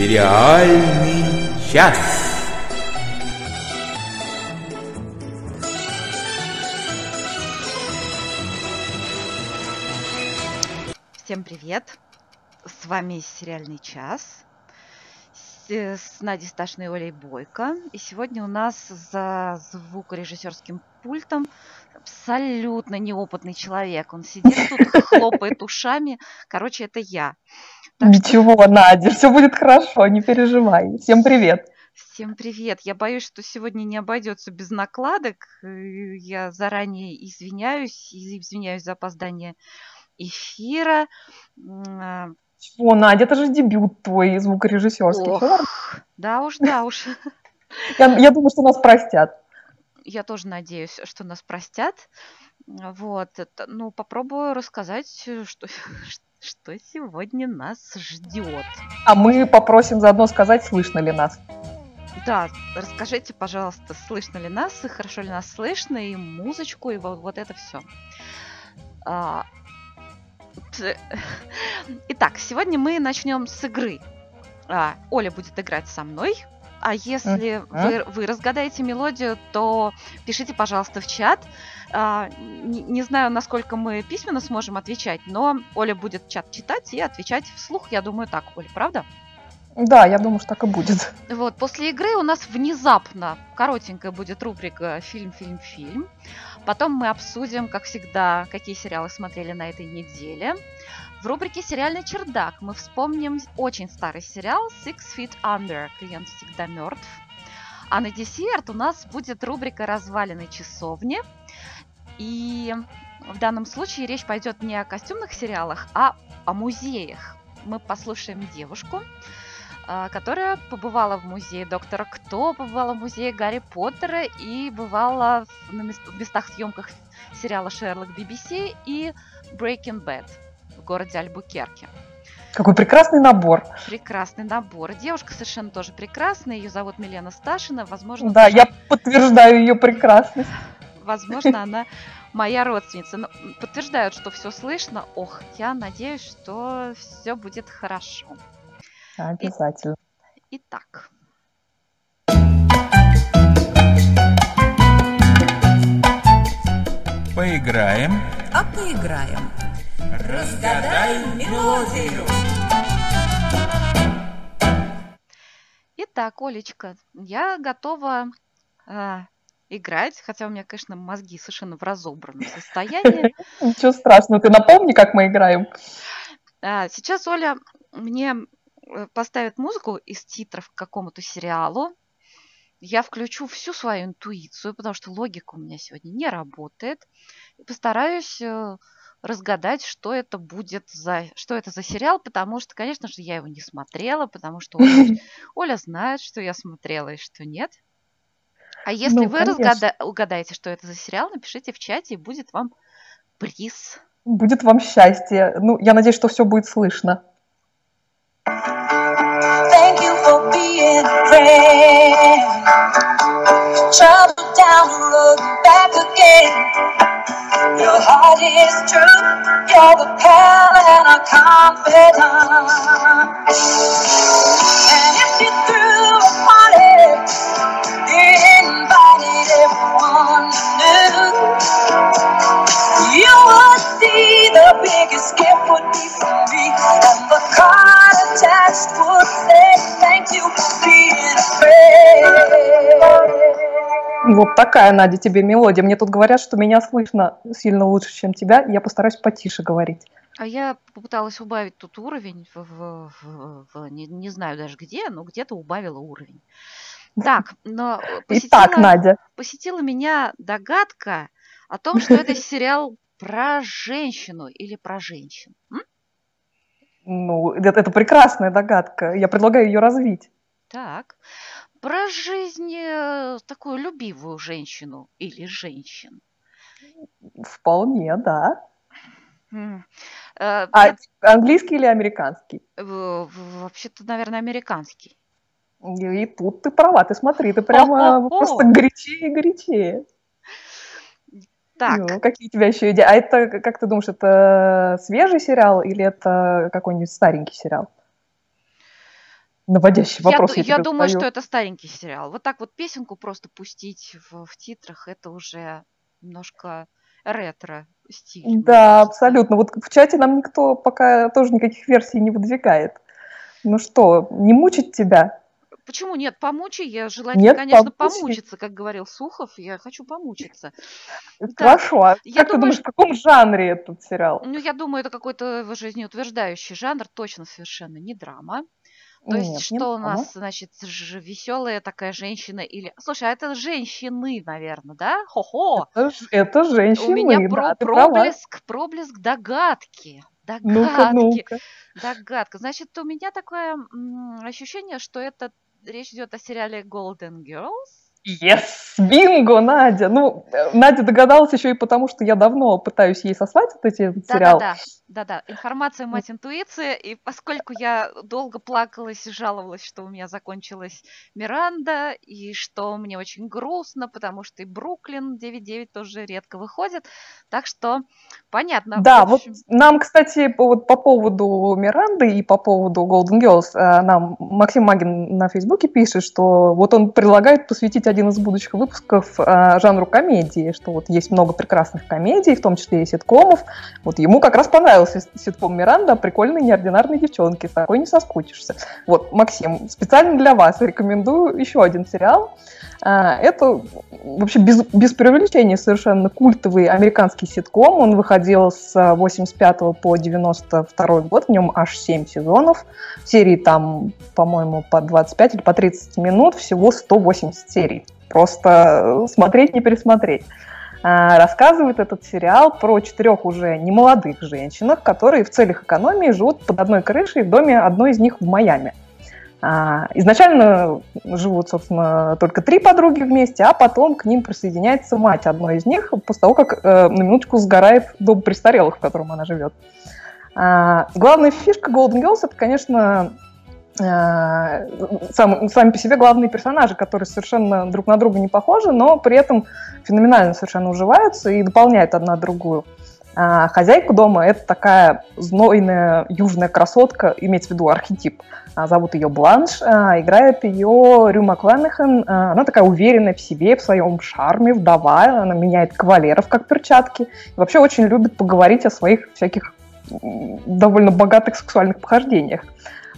Сериальный час. Всем привет! С вами сериальный час с Надей Сташной и Олей Бойко. И сегодня у нас за звукорежиссерским пультом абсолютно неопытный человек. Он сидит тут, хлопает ушами. Короче, это я. Ничего. Надя, все будет хорошо, не переживай. Всем привет. Всем привет. Я боюсь, что сегодня не обойдется без накладок. Я заранее извиняюсь, извиняюсь за опоздание эфира. А, Чего, Надя, это же дебют твой звукорежиссерский. Ох, да уж, да уж. Я, я думаю, что нас простят. Я тоже надеюсь, что нас простят. Вот, ну, попробую рассказать, что, что сегодня нас ждет. А мы попросим заодно сказать, слышно ли нас. Да, расскажите, пожалуйста, слышно ли нас, и хорошо ли нас слышно, и музычку, и вот, вот это все. А, Итак, сегодня мы начнем с игры. А, Оля будет играть со мной. А если вы, вы разгадаете мелодию, то пишите, пожалуйста, в чат. А, не, не знаю, насколько мы письменно сможем отвечать, но Оля будет чат читать и отвечать вслух. Я думаю, так, Оля, правда? Да, я думаю, что так и будет. Вот, после игры у нас внезапно коротенькая будет рубрика «Фильм, фильм, фильм». Потом мы обсудим, как всегда, какие сериалы смотрели на этой неделе. В рубрике «Сериальный чердак» мы вспомним очень старый сериал «Six Feet Under» «Клиент всегда мертв». А на десерт у нас будет рубрика «Развалины часовни». И в данном случае речь пойдет не о костюмных сериалах, а о музеях. Мы послушаем девушку, а, которая побывала в музее Доктора Кто, побывала в музее Гарри Поттера и бывала на местах съемках сериала Шерлок BBC и Breaking Bad в городе Альбукерке. Какой прекрасный набор. Прекрасный набор. Девушка совершенно тоже прекрасная. Ее зовут Милена Сташина. Возможно, да, тоже... я подтверждаю ее прекрасность. Возможно, она моя родственница. Но подтверждают, что все слышно. Ох, я надеюсь, что все будет хорошо. Обязательно. Итак. Поиграем. А поиграем. Разгадай мелодию. Итак, Олечка, я готова э, играть, хотя у меня, конечно, мозги совершенно в разобранном состоянии. Ничего страшного, ты напомни, как мы играем. А, сейчас Оля мне Э, поставят музыку из титров к какому-то сериалу, я включу всю свою интуицию, потому что логика у меня сегодня не работает, и постараюсь э, разгадать, что это будет за, что это за сериал, потому что, конечно же, я его не смотрела, потому что Оля, Оля знает, что я смотрела и что нет. А если ну, вы разгада... угадаете, что это за сериал, напишите в чате, и будет вам приз. Будет вам счастье. Ну, я надеюсь, что все будет слышно. Thank you for being a friend. Travel down the road back again. Your heart is true. You're the pal and a confidant. And if you invited everyone you knew. You would see the biggest gift would be from me, and the card attached would say thank you for being a friend. Вот такая, Надя, тебе мелодия. Мне тут говорят, что меня слышно сильно лучше, чем тебя. Я постараюсь потише говорить. А я попыталась убавить тут уровень, в, в, в, в, не, не знаю даже где, но где-то убавила уровень. Так, но посетила, Итак, Надя. посетила меня догадка о том, что это сериал про женщину или про женщин. М? Ну, это, это прекрасная догадка. Я предлагаю ее развить. Так. Про жизнь э, такую любивую женщину или женщин. Вполне, да. Э, А английский или американский? Вообще-то, наверное, американский. И, и тут ты права, ты смотри, ты прямо просто горячее и горячее. Так. Ну, какие у тебя еще идеи? А это, как ты думаешь, это свежий сериал или это какой-нибудь старенький сериал? наводящий Я, вопрос. Я, я тебе думаю, задаю. что это старенький сериал. Вот так вот песенку просто пустить в, в титрах, это уже немножко ретро стиль. Да, абсолютно. Вот в чате нам никто пока тоже никаких версий не выдвигает. Ну что, не мучить тебя? Почему нет? Помучи, я желательно, Нет, конечно, помучи. помучиться, как говорил Сухов. Я хочу помучиться. Хорошо. А я как ты думаю, думаешь, в каком жанре этот сериал? Ну, я думаю, это какой-то жизнеутверждающий жанр, точно совершенно не драма. То есть, Нет, не что у драма. нас, значит, веселая такая женщина или... Слушай, а это женщины, наверное, да? Хо-хо! Это, ж- это женщины, У меня да, про- ты права. проблеск, проблеск догадки. Ну-ка, Догадки. ну-ка. Догадка. Значит, у меня такое м, ощущение, что это речь идет о сериале Golden Girls. Yes! Бинго, Надя! Ну, Надя догадалась еще и потому, что я давно пытаюсь ей сослать вот эти, этот сериал. Да-да-да. Да-да, информация мать интуиция, и поскольку я долго плакалась и жаловалась, что у меня закончилась Миранда, и что мне очень грустно, потому что и Бруклин 9.9 тоже редко выходит, так что понятно. Да, в вот общем. нам, кстати, вот по поводу Миранды и по поводу Golden Girls, э, нам Максим Магин на Фейсбуке пишет, что вот он предлагает посвятить один из будущих выпусков э, жанру комедии, что вот есть много прекрасных комедий, в том числе и ситкомов. Вот ему как раз понравился ситком Миранда «Прикольные неординарные девчонки», с такой не соскучишься. Вот, Максим, специально для вас рекомендую еще один сериал. А, Это вообще без, без преувеличения совершенно культовый американский ситком. Он выходил с 85 по 92 год. В нем аж 7 сезонов. Серии там, по-моему, по 25 или по 30 минут. Всего 180 серий. Просто смотреть, не пересмотреть. А, Рассказывает этот сериал про четырех уже немолодых женщинах, которые в целях экономии живут под одной крышей в доме одной из них в Майами. А, Изначально живут, собственно, только три подруги вместе, а потом к ним присоединяется мать одной из них после того, как э, на минуточку сгорает дом престарелых, в котором она живет. А, Главная фишка Golden Girls это, конечно, э, сам- сами по себе главные персонажи, которые совершенно друг на друга не похожи, но при этом феноменально совершенно уживаются и дополняют одна другую. А хозяйка дома это такая знойная южная красотка, имеется в виду архетип. А, Зовут ее Бланш, а, играет ее Рю Макланехан. А, Она такая уверенная в себе, в своем шарме, вдова. Она меняет кавалеров как перчатки. И вообще очень любит поговорить о своих всяких довольно богатых сексуальных похождениях.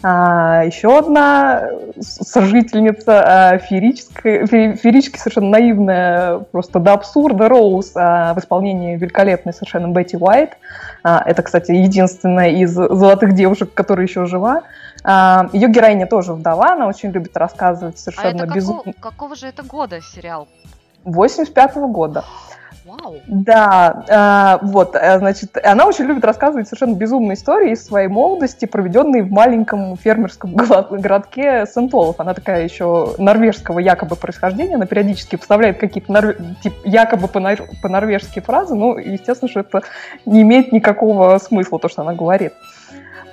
А, еще одна с- сожительница а, феерическая, фе- феерически совершенно наивная, просто до абсурда Роуз а, в исполнении великолепной совершенно Бетти Уайт. А, это, кстати, единственная из золотых девушек, которая еще жива. А, ее героиня тоже вдова, она очень любит рассказывать А совершенно это безумно. какого, какого же это года сериал? 85 года. Да, а, вот, а, значит, она очень любит рассказывать совершенно безумные истории из своей молодости, проведенные в маленьком фермерском городке Сент-Олаф. Она такая еще норвежского якобы происхождения, она периодически вставляет какие-то норве- тип, якобы по-нор- по-норвежски фразы, но, естественно, что это не имеет никакого смысла, то, что она говорит. А,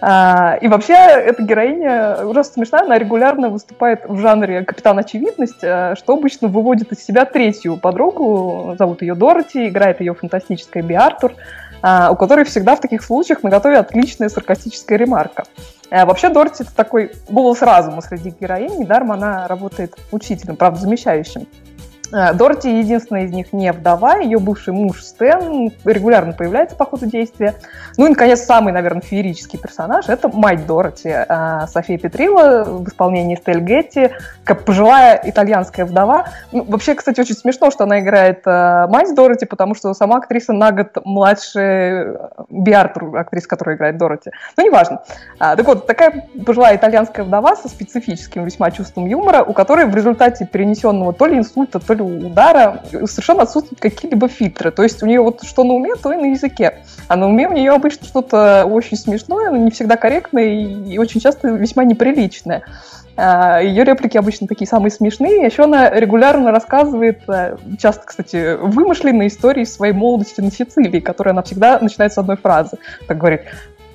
И вообще, эта героиня ужасно смешная, она регулярно выступает в жанре капитан очевидность, а, что обычно выводит из себя третью подругу, зовут ее Дороти, играет ее фантастическая Би Артур, а, у которой всегда в таких случаях на готове отличная саркастическая ремарка. А, Вообще Дороти это такой голос разума среди героинь, недаром она работает учителем, правда, замещающим. А, Дороти единственная из них не вдова, ее бывший муж Стэн регулярно появляется по ходу действия. Ну и, наконец, самый, наверное, феерический персонаж – это мать Дороти, а, София Петрила в исполнении Стель Гетти, как пожилая итальянская вдова. Ну, вообще, кстати, очень смешно, что она играет а, мать Дороти, потому что сама актриса на год младше э, Би Артур, актриса, которая играет Дороти. Ну, неважно. А, так вот, такая пожилая итальянская вдова со специфическим весьма чувством юмора, у которой в результате перенесенного то ли инсульта, то ли удара совершенно отсутствуют какие-либо фильтры. То есть у нее вот что на уме, то и на языке. А на уме у нее обычно что-то очень смешное, но не всегда корректное и очень часто весьма неприличное. А, Ее реплики обычно такие самые смешные. Еще она регулярно рассказывает, а, часто, кстати, вымышленные истории своей молодости на Сицилии, которые она всегда начинает с одной фразы. Так говорит,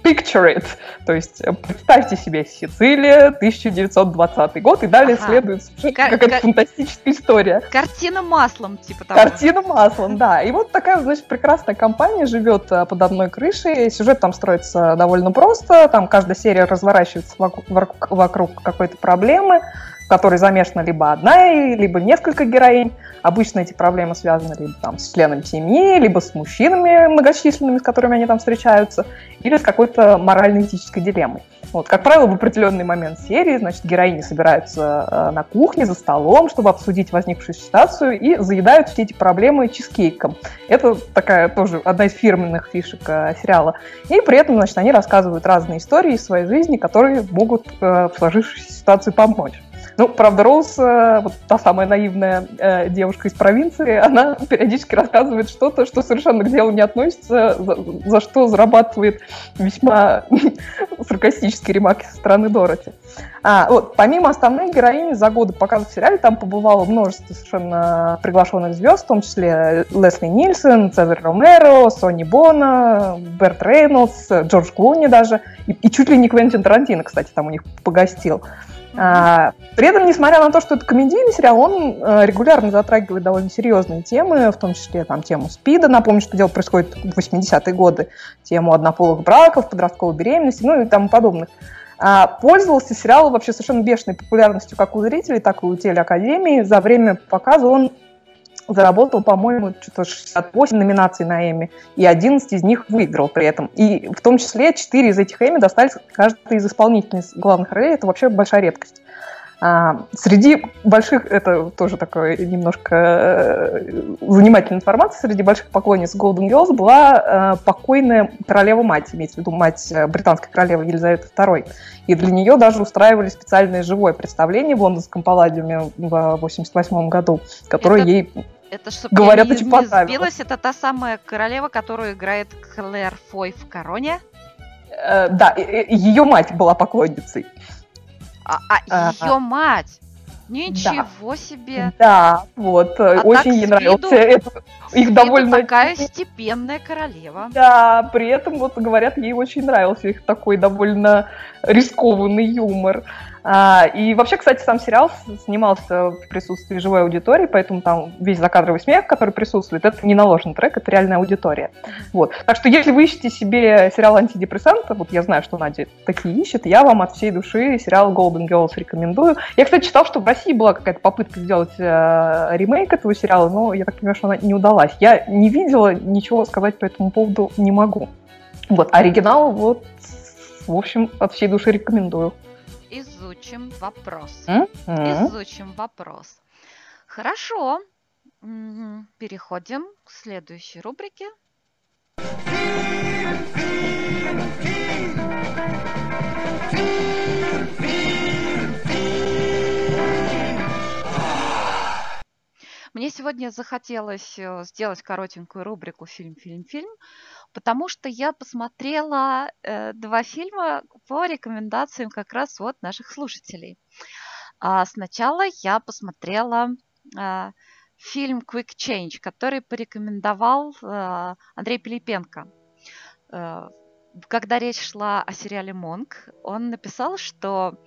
picture it, то есть э, представьте себе Сицилия, 1920 год, и далее Ага. следует Кар- какая-то кар- фантастическая история. Картина маслом, типа того. Картина маслом, да. И вот такая, значит, прекрасная компания живет э, под одной крышей. Сюжет там строится довольно просто. Там каждая серия разворачивается вокруг- вокруг какой-то проблемы, в которой замешана либо одна, либо несколько героинь. Обычно эти проблемы связаны либо там с членами семьи, либо с мужчинами многочисленными, с которыми они там встречаются, или с какой-то морально-этической дилеммой. Вот, как правило, в определенный момент серии, значит, героини собираются э, на кухне за столом, чтобы обсудить возникшую ситуацию и заедают все эти проблемы чизкейком. Это такая тоже одна из фирменных фишек э, сериала. И при этом, значит, они рассказывают разные истории из своей жизни, которые могут э, в сложившейся ситуации помочь. Ну, правда, Роуз, э, вот та самая наивная э, девушка из провинции, она периодически рассказывает что-то, что совершенно к делу не относится, за, за что зарабатывает весьма саркастические ремарки со стороны Дороти. А, вот, помимо основной героини за годы показов в сериале, там побывало множество совершенно приглашенных звезд, в том числе Лесли Нильсон, Цезарь Ромеро, Сони Бона, Берт Рейнольдс, Джордж Клуни даже, и, и чуть ли не Квентин Тарантино, кстати, там у них погостил. А, при этом, несмотря на то, что это комедийный сериал, он э, регулярно затрагивает довольно серьезные темы, в том числе там, тему СПИДа, напомню, что дело происходит в 80-е годы, тему однополых браков, подростковой беременности, ну и тому подобных. А, пользовался сериал вообще совершенно бешеной популярностью как у зрителей, так и у телеакадемии. За время показа он заработал, по-моему, что-то 68 номинаций на Эмми, и 11 из них выиграл при этом. И в том числе 4 из этих Эмми достались каждой из исполнительниц главных ролей. Это вообще большая редкость. А, среди больших, это тоже такое немножко э, занимательная информация, среди больших поклонниц Golden Girls была э, покойная королева-мать, имеется в виду мать э, британской королевы Елизаветы II. И для нее даже устраивали специальное живое представление в лондонском палладиуме в 88 году, которое Это ей Это, чтобы Говорят, я не, очень не сбилась, это та самая королева, которую играет Клэр Фой в «Короне». Э, да, ее мать была поклонницей. А, а ее мать! Ничего себе! Да, вот, э, А очень ей нравился. виду- это. Их виду довольно- такая степенная королева. Да, при этом, вот говорят, ей очень нравился их такой довольно рискованный юмор. А, и вообще, кстати, сам сериал снимался в присутствии живой аудитории, поэтому там весь закадровый смех, который присутствует, это не наложенный трек, это реальная аудитория. Вот. Так что, если вы ищете себе сериал антидепрессанта, вот я знаю, что Надя такие ищет, я вам от всей души сериал Golden Girls рекомендую. Я, кстати, читал, что в России была какая-то попытка сделать э, ремейк этого сериала, но я так понимаю, что она не удалась. Я не видела, ничего сказать по этому поводу не могу. Вот, оригинал, вот, в общем, от всей души рекомендую. Изучим вопрос. М. Изучим вопрос. Хорошо. Переходим к следующей рубрике. Мне сегодня захотелось э, сделать коротенькую рубрику «Фильм, фильм, фильм», потому что я посмотрела э, два фильма по рекомендациям как раз вот наших слушателей. А сначала я посмотрела а, фильм Quick Change, который порекомендовал а, Андрей Пилипенко. Э, Когда речь шла о сериале Монк, он написал, что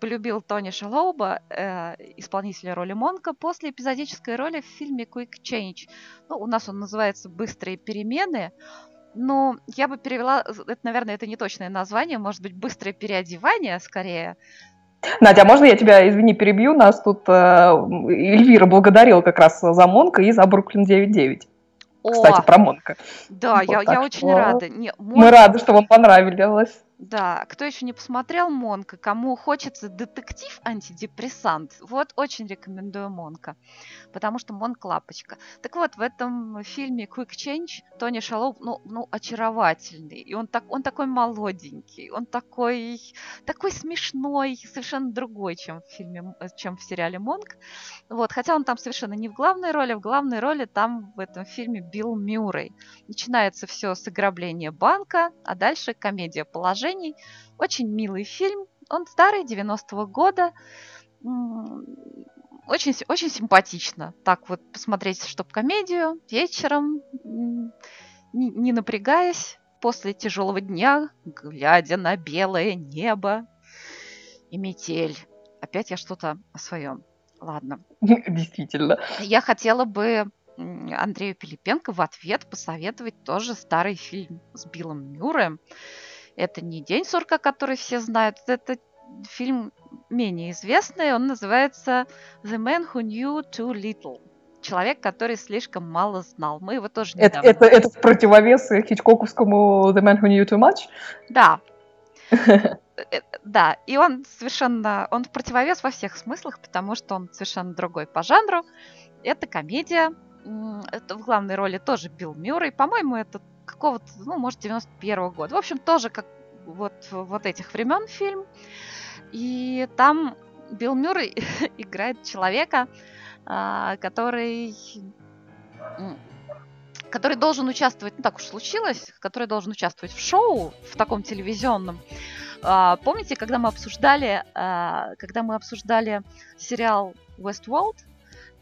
полюбил Тони Шалоуба, э, исполнителя роли Монка, после эпизодической роли в фильме Quick Change. Ну, у нас он называется «Быстрые перемены», но я бы перевела, это, наверное, это не точное название, может быть, «Быстрое переодевание» скорее. Надя, а можно я тебя, извини, перебью? Нас тут э, Эльвира благодарила как раз за Монка и за Бруклин 9.9. Кстати, О, про Монка. да, вот я, я очень рада. Не, Мы Монк- рады, что вам понравилось. Да, кто еще не посмотрел Монка, кому хочется детектив антидепрессант, вот очень рекомендую Монка, потому что Монк лапочка. Так вот, в этом фильме Quick Change Тони Шалоу, ну, ну, очаровательный, и он, так, он такой молоденький, он такой, такой смешной, совершенно другой, чем в фильме, чем в сериале Монк. Вот, хотя он там совершенно не в главной роли, в главной роли там в этом фильме Билл Мюррей. Начинается все с ограбления банка, а дальше комедия положений. Очень милый фильм. Он старый, 90-го года. Очень, очень симпатично. Так вот посмотреть, чтоб комедию вечером, не, не напрягаясь, после тяжелого дня, глядя на белое небо и метель. Опять я что-то о своем. Ладно. Действительно. Я хотела бы Андрею Пилипенко в ответ посоветовать тоже старый фильм с Биллом Мюрреем. Это не «День сурка», который все знают. Это фильм менее известный. Он называется «The Man Who Knew Too Little». Человек, который слишком мало знал. Мы его тоже это, это, это в противовес хичкоковскому «The Man Who Knew Too Much»? Да. Э, да, и он совершенно, он в противовес во всех смыслах, потому что он совершенно другой по жанру. Это комедия, это в главной роли тоже Билл Мюррей. По-моему, это какого-то, ну, может, 91 года. В общем, тоже как вот, вот этих времен фильм. И там Билл Мюррей играет человека, а, который который должен участвовать, ну так уж случилось, который должен участвовать в шоу, в таком телевизионном. А, помните, когда мы обсуждали, а, когда мы обсуждали сериал Westworld,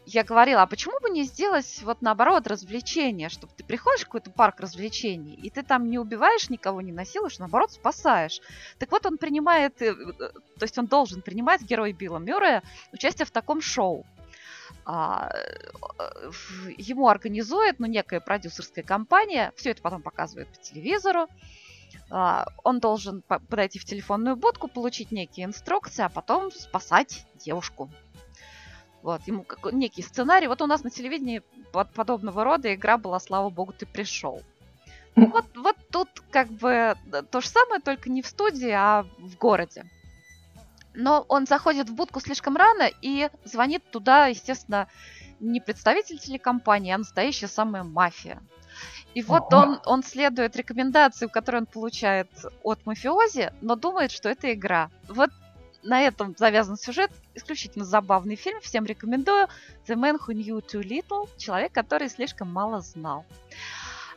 я говорила, а почему бы не сделать вот наоборот развлечение, чтобы ты приходишь в какой-то парк развлечений, и ты там не убиваешь никого, не насилуешь, наоборот спасаешь. Так вот он принимает, э, э, то есть он должен принимать, герой Билла Мюррея, участие в таком шоу. А, э, ему организует ну, некая продюсерская компания, все это потом показывают по телевизору. А, он должен подойти в телефонную будку, получить некие инструкции, а потом спасать девушку. Вот, ему некий сценарий. Вот у нас на телевидении под подобного рода игра была «Слава богу, ты пришел». Вот, вот тут как бы то же самое, только не в студии, а в городе. Но он заходит в будку слишком рано и звонит туда, естественно, не представитель телекомпании, а настоящая самая мафия. И вот он, он следует рекомендации, которые он получает от мафиози, но думает, что это игра. Вот на этом завязан сюжет. Исключительно забавный фильм. Всем рекомендую. The Man Who Knew Too Little. Человек, который слишком мало знал.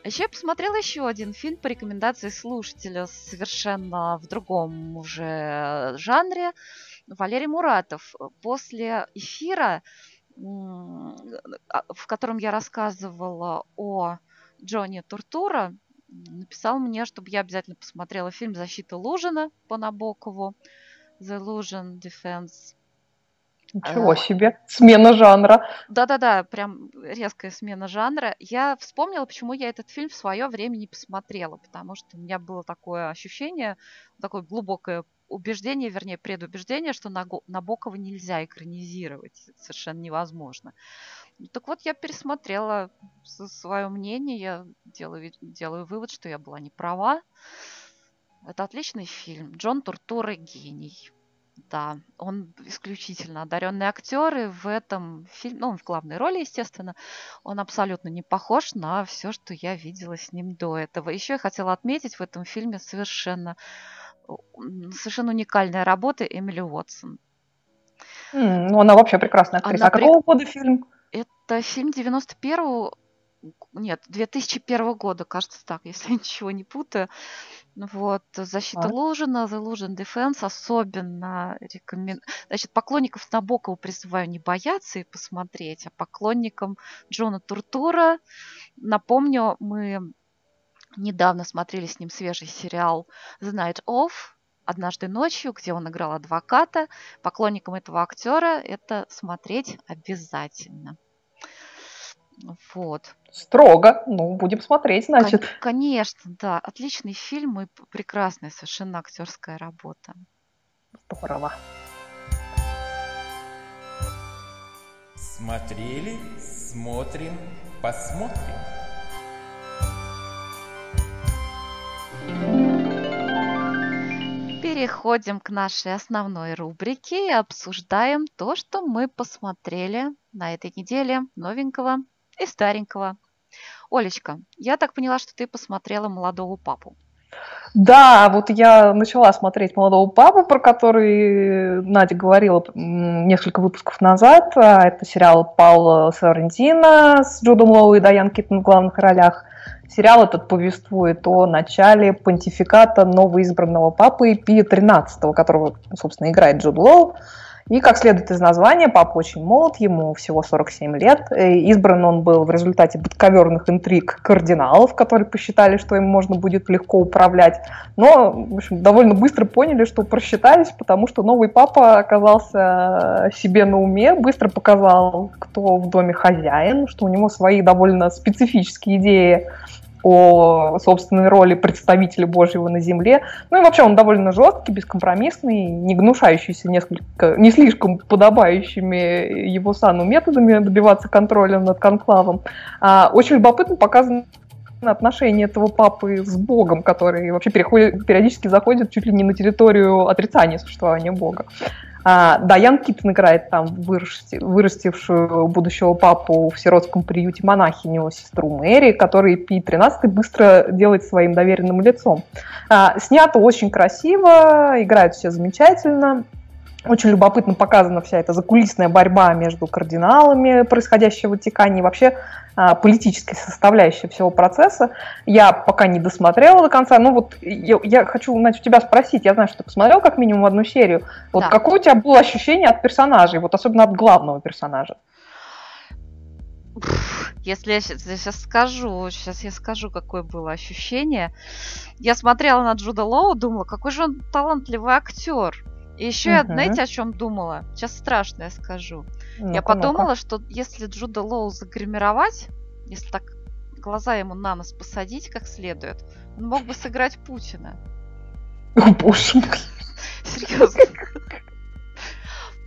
А еще я посмотрела еще один фильм по рекомендации слушателя совершенно в другом уже жанре. Валерий Муратов. После эфира, в котором я рассказывала о Джонни Туртура, написал мне, чтобы я обязательно посмотрела фильм «Защита Лужина» по Набокову. The Illusion Defense. Ничего а, себе, смена жанра. Да-да-да, прям резкая смена жанра. Я вспомнила, почему я этот фильм в свое время не посмотрела, потому что у меня было такое ощущение, такое глубокое убеждение, вернее, предубеждение, что Набокова нельзя экранизировать. Это совершенно невозможно. Так вот, я пересмотрела свое мнение, я делаю, делаю вывод, что я была не права. Это отличный фильм. Джон Туртура гений. Да, он исключительно одаренный актер, и в этом фильме, ну, он в главной роли, естественно, он абсолютно не похож на все, что я видела с ним до этого. Еще я хотела отметить в этом фильме совершенно, совершенно уникальная работа Эмили Уотсон. Mm, ну, она вообще прекрасная актриса. Она а какого при... года фильм? Это фильм 91 нет, 2001 года, кажется так, если я ничего не путаю. Вот, защита а. Лужина, The Lusion Defense особенно рекомендую. Значит, поклонников Набокова призываю не бояться и посмотреть, а поклонникам Джона Туртура, напомню, мы недавно смотрели с ним свежий сериал The Night Of, однажды ночью, где он играл адвоката. Поклонникам этого актера это смотреть обязательно. Вот. Строго. Ну, будем смотреть, значит. Кон- конечно, да. Отличный фильм и прекрасная совершенно актерская работа. Здорово. Смотрели, смотрим, посмотрим. Переходим к нашей основной рубрике и обсуждаем то, что мы посмотрели на этой неделе новенького и старенького. Олечка, я так поняла, что ты посмотрела «Молодого папу». Да, вот я начала смотреть «Молодого папу», про который Надя говорила несколько выпусков назад. А, это сериал Паула Соррентино с Джудом Лоу и Дайан Киттон в главных ролях. Сериал этот повествует о начале понтификата новоизбранного папы Пия XIII, которого, собственно, играет Джуд Лоу. И, как следует из названия, папа очень молод, ему всего 47 лет. И избран он был в результате подковерных интриг кардиналов, которые посчитали, что им можно будет легко управлять. Но, в общем, довольно быстро поняли, что просчитались, потому что новый папа оказался себе на уме, быстро показал, кто в доме хозяин, что у него свои довольно специфические идеи о собственной роли представителя Божьего на земле. Ну и вообще он довольно жесткий, бескомпромиссный, не гнушающийся несколько, не слишком подобающими его сану методами добиваться контроля над конклавом. А, очень любопытно показано отношения этого папы с Богом, который вообще переходит, периодически заходит чуть ли не на территорию отрицания существования Бога. А, да, Ян Киттон играет там вырасти, вырастившую будущего папу в сиротском приюте монахиню, сестру Мэри, который Пи 13 быстро делает своим доверенным лицом. А, снято очень красиво, играют все замечательно. Очень любопытно показана вся эта закулисная борьба между кардиналами, происходящая в Ватикане, и вообще а, политической составляющей всего процесса. Я пока не досмотрела до конца. Ну вот я, я хочу, значит, тебя спросить. Я знаю, что ты посмотрел как минимум одну серию. Вот да. какое у тебя было ощущение от персонажей, вот особенно от главного персонажа? Если я сейчас скажу, сейчас я скажу, какое было ощущение. Я смотрела на Джуда Лоу, думала, какой же он талантливый актер. И еще я, знаете, о чем думала? Сейчас страшно я скажу. ну я подумала, ну что если Джуда Лоу загримировать, если так глаза ему на нос посадить как следует, он мог бы сыграть Путина. О, боже мой. Серьезно.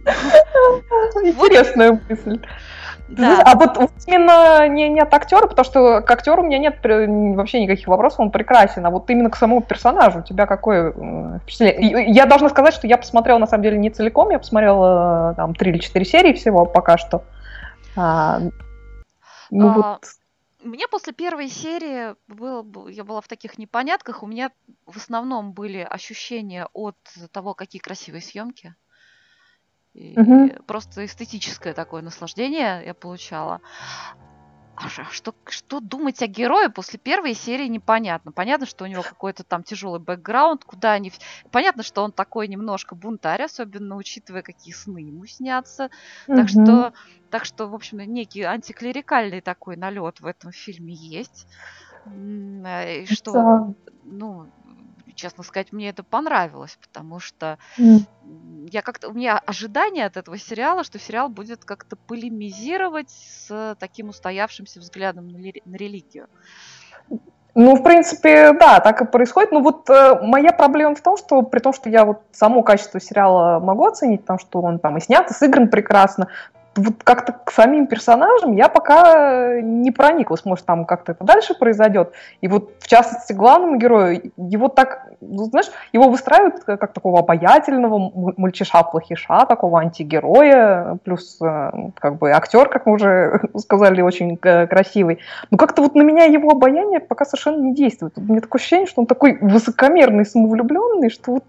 Интересная мысль. Да. А вот именно не, не от актера, потому что к актеру у меня нет вообще никаких вопросов, он прекрасен. А вот именно к самому персонажу у тебя какое впечатление? Я должна сказать, что я посмотрела на самом деле не целиком, я посмотрела там три или четыре серии всего пока что. А, ну, а, вот... Мне после первой серии было, я была в таких непонятках, у меня в основном были ощущения от того, какие красивые съемки. И угу. Просто эстетическое такое наслаждение я получала. А что, что думать о герое после первой серии непонятно. Понятно, что у него какой-то там тяжелый бэкграунд, куда они... Понятно, что он такой немножко бунтарь, особенно учитывая, какие сны ему снятся. Угу. Так что, так что, в общем, некий антиклерикальный такой налет в этом фильме есть. Э, и что, ну, честно сказать, мне это понравилось, потому что mm. я как-то у меня ожидание от этого сериала, что сериал будет как-то полемизировать с таким устоявшимся взглядом на, ли, на религию. Ну, в принципе, да, так и происходит. Но вот э, моя проблема в том, что при том, что я вот само качество сериала могу оценить, потому что он там и снят, и сыгран прекрасно, вот как-то к самим персонажам я пока не прониклась. Может, там как-то это дальше произойдет. И вот, в частности, главному герою, его так, ну, знаешь, его выстраивают как такого обаятельного мальчиша-плохиша, такого антигероя, плюс э, как бы актер, как мы уже сказали, очень красивый. Но как-то вот на меня его обаяние пока совершенно не действует. У меня такое ощущение, что он такой высокомерный, самовлюбленный, что вот,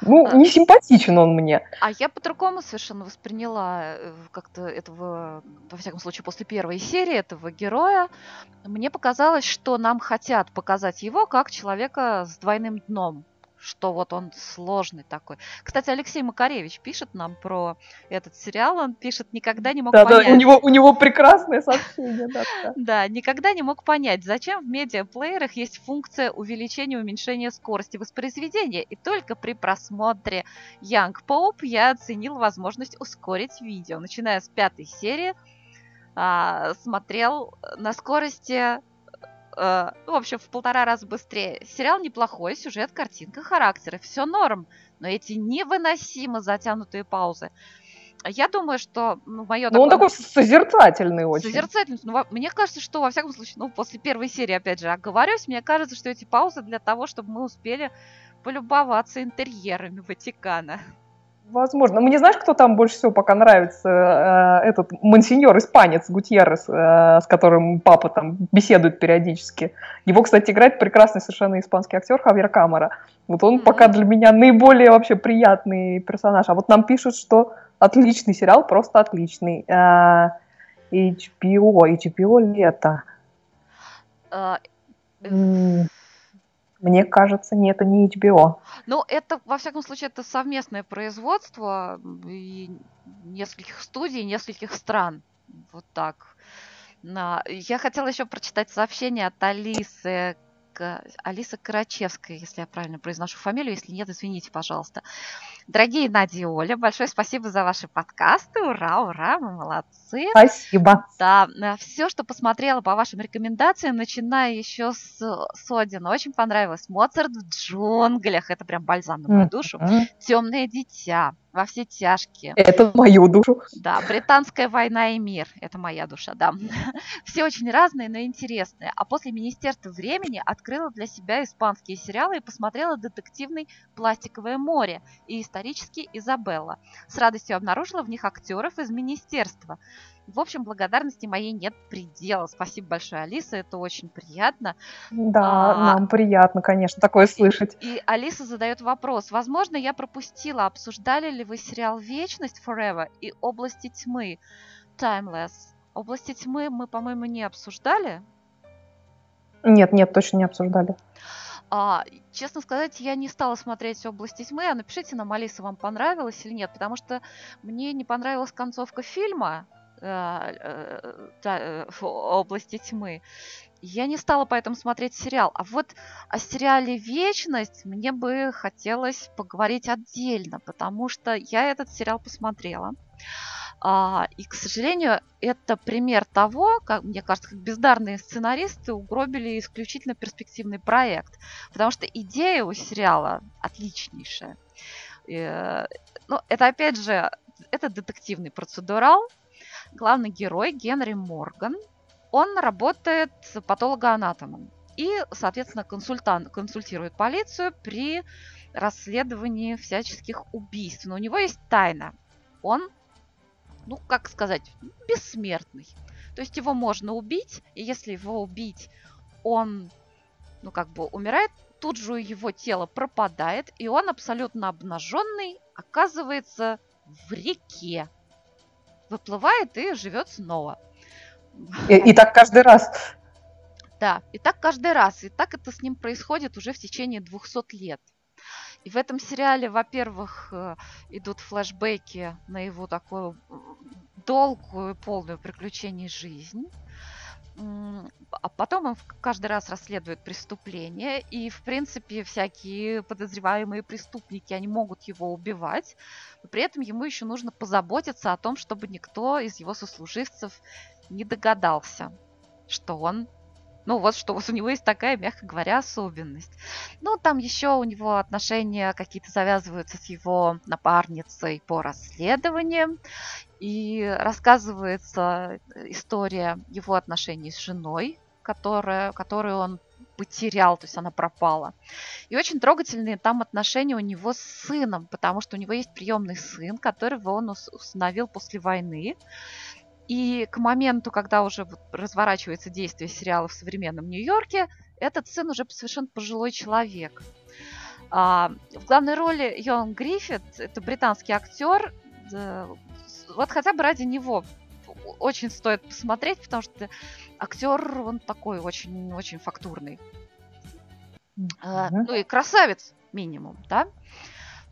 ну, а не симпатичен он мне. А я по-другому совершенно восприняла э, как-то этого, во всяком случае, после первой серии этого героя, мне показалось, что нам хотят показать его как человека с двойным дном что вот он сложный такой. Кстати, Алексей Макаревич пишет нам про этот сериал. Он пишет, никогда не мог да, понять... Да, у него, у него прекрасное сообщение. Да, да. да, никогда не мог понять, зачем в медиаплеерах есть функция увеличения и уменьшения скорости воспроизведения. И только при просмотре Young Pope я оценил возможность ускорить видео. Начиная с пятой серии, а, смотрел на скорости э, в общем, в полтора раза быстрее. Сериал неплохой, сюжет, картинка, характеры, все норм, но эти невыносимо затянутые паузы. Я думаю, что ну, мое... Ну, он такой созерцательный очень. Созерцательный. Ну, мне кажется, что, во всяком случае, ну, после первой серии, опять же, оговорюсь, мне кажется, что эти паузы для того, чтобы мы успели полюбоваться интерьерами Ватикана. Возможно. Мне знаешь, кто там больше всего пока нравится? Э, этот мансиньор-испанец Гутьеррес, э, с которым папа там беседует периодически. Его, кстати, играет прекрасный совершенно испанский актер Хавьер Камера. Вот он пока для меня наиболее вообще приятный персонаж. А вот нам пишут, что отличный сериал, просто отличный. Э, HBO, HBO лето. Мне кажется, нет, это не HBO. Ну, это, во всяком случае, это совместное производство и нескольких студий, нескольких стран. Вот так. Я хотела еще прочитать сообщение от Алисы Алиса Карачевская, если я правильно произношу фамилию. Если нет, извините, пожалуйста. Дорогие Надя и Оля, большое спасибо за ваши подкасты. Ура, ура, мы молодцы. Спасибо. Да, э, все, что посмотрела по вашим рекомендациям, начиная еще с Содина. Очень понравилось. Моцарт в джунглях. Это прям бальзам на мою душу. Темное дитя во все тяжкие. Это мою душу. Да, британская война и мир. Это моя душа, да. Все очень разные, но интересные. А после Министерства времени открыла для себя испанские сериалы и посмотрела детективный «Пластиковое море» и исторический «Изабелла». С радостью обнаружила в них актеров из Министерства. В общем, благодарности моей нет предела. Спасибо большое, Алиса, это очень приятно. Да, а, нам приятно, конечно, такое слышать. И, и Алиса задает вопрос. Возможно, я пропустила, обсуждали ли вы сериал «Вечность» Forever и «Области тьмы» Timeless? «Области тьмы» мы, по-моему, не обсуждали. Нет, нет, точно не обсуждали. А, честно сказать, я не стала смотреть «Области тьмы», а напишите нам, Алиса, вам понравилось или нет, потому что мне не понравилась концовка фильма, области тьмы. Я не стала поэтому смотреть сериал. А вот о сериале «Вечность» мне бы хотелось поговорить отдельно, потому что я этот сериал посмотрела. А, и, к сожалению, это пример того, как, мне кажется, как бездарные сценаристы угробили исключительно перспективный проект. Потому что идея у сериала отличнейшая. Э, ну, это, опять же, это детективный процедурал, главный герой Генри Морган, он работает патологоанатомом и, соответственно, консультант, консультирует полицию при расследовании всяческих убийств. Но у него есть тайна. Он, ну, как сказать, бессмертный. То есть его можно убить, и если его убить, он, ну, как бы умирает, тут же его тело пропадает, и он абсолютно обнаженный оказывается в реке выплывает и живет снова. И, и так каждый раз. Да, и так каждый раз. И так это с ним происходит уже в течение 200 лет. И в этом сериале, во-первых, э, идут флешбеки на его такую долгую, полную приключений жизнь а потом он каждый раз расследует преступление, и, в принципе, всякие подозреваемые преступники, они могут его убивать, но при этом ему еще нужно позаботиться о том, чтобы никто из его сослуживцев не догадался, что он ну, вот что вот у него есть такая, мягко говоря, особенность. Ну, там еще у него отношения какие-то завязываются с его напарницей по расследованиям. И рассказывается история его отношений с женой, которая, которую он потерял, то есть она пропала. И очень трогательные там отношения у него с сыном, потому что у него есть приемный сын, которого он установил после войны. И к моменту, когда уже разворачивается действие сериала в современном Нью-Йорке, этот сын уже совершенно пожилой человек. А, в главной роли Йон Гриффит, это британский актер, вот хотя бы ради него очень стоит посмотреть, потому что актер, он такой очень-очень фактурный. Mm-hmm. ну и красавец минимум, да?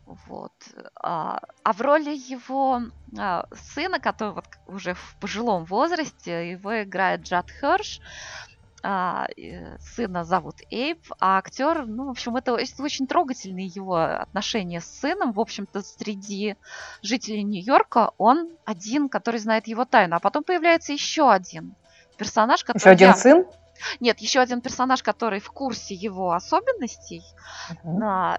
Вот. А, а в роли его а, сына, который вот уже в пожилом возрасте, его играет Джад Херш. А, сына зовут Эйб, а актер, ну, в общем, это, это очень трогательные его отношения с сыном. В общем-то, среди жителей Нью-Йорка он один, который знает его тайну. А потом появляется еще один персонаж, который... Еще один я... сын? Нет, еще один персонаж, который в курсе его особенностей. Uh-huh.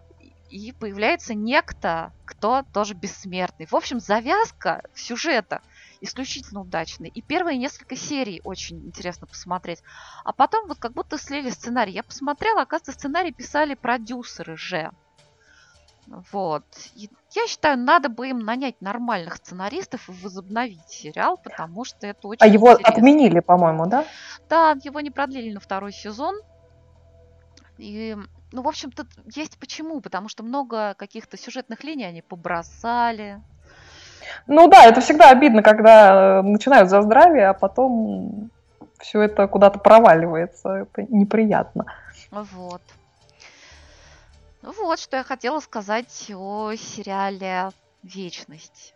И появляется некто, кто тоже бессмертный. В общем, завязка сюжета – исключительно удачный. И первые несколько серий очень интересно посмотреть. А потом вот как будто слили сценарий. Я посмотрела, оказывается, сценарий писали продюсеры же. Вот. И я считаю, надо бы им нанять нормальных сценаристов и возобновить сериал, потому что это очень А его интересно. отменили, по-моему, да? Да, его не продлили на второй сезон. И, ну, в общем-то, есть почему, потому что много каких-то сюжетных линий они побросали, ну да, это всегда обидно, когда э, начинают за здравие, а потом все это куда-то проваливается. Это неприятно. Вот. Ну вот, что я хотела сказать о сериале «Вечность».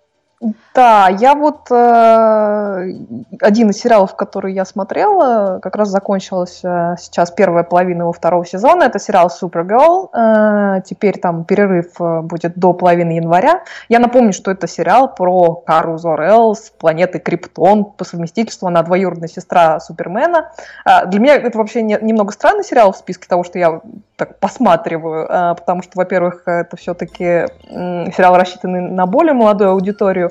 Да, я вот э, один из сериалов, который я смотрела, как раз закончилась э, сейчас первая половина его второго сезона. Это сериал Supergirl. Э, теперь там перерыв э, будет до половины января. Я напомню, что это сериал про Кару Зорел с планеты Криптон. По совместительству она двоюродная сестра Супермена. Э, для меня это вообще не, немного странный сериал в списке того, что я так посматриваю, э, потому что, во-первых, это все-таки э, сериал рассчитанный на более молодую аудиторию,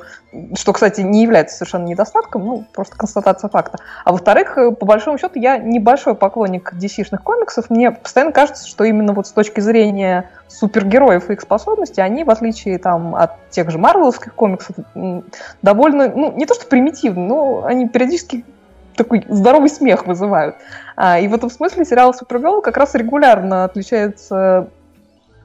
что, кстати, не является совершенно недостатком, ну, просто констатация факта. А во-вторых, э, по большому счету, я небольшой поклонник DC-шных комиксов, мне постоянно кажется, что именно вот с точки зрения супергероев и их способностей, они, в отличие там, от тех же марвеловских комиксов, довольно, ну, не то что примитивны, но они периодически такой здоровый смех вызывают. А, и в этом смысле сериал Супергерл как раз регулярно отличается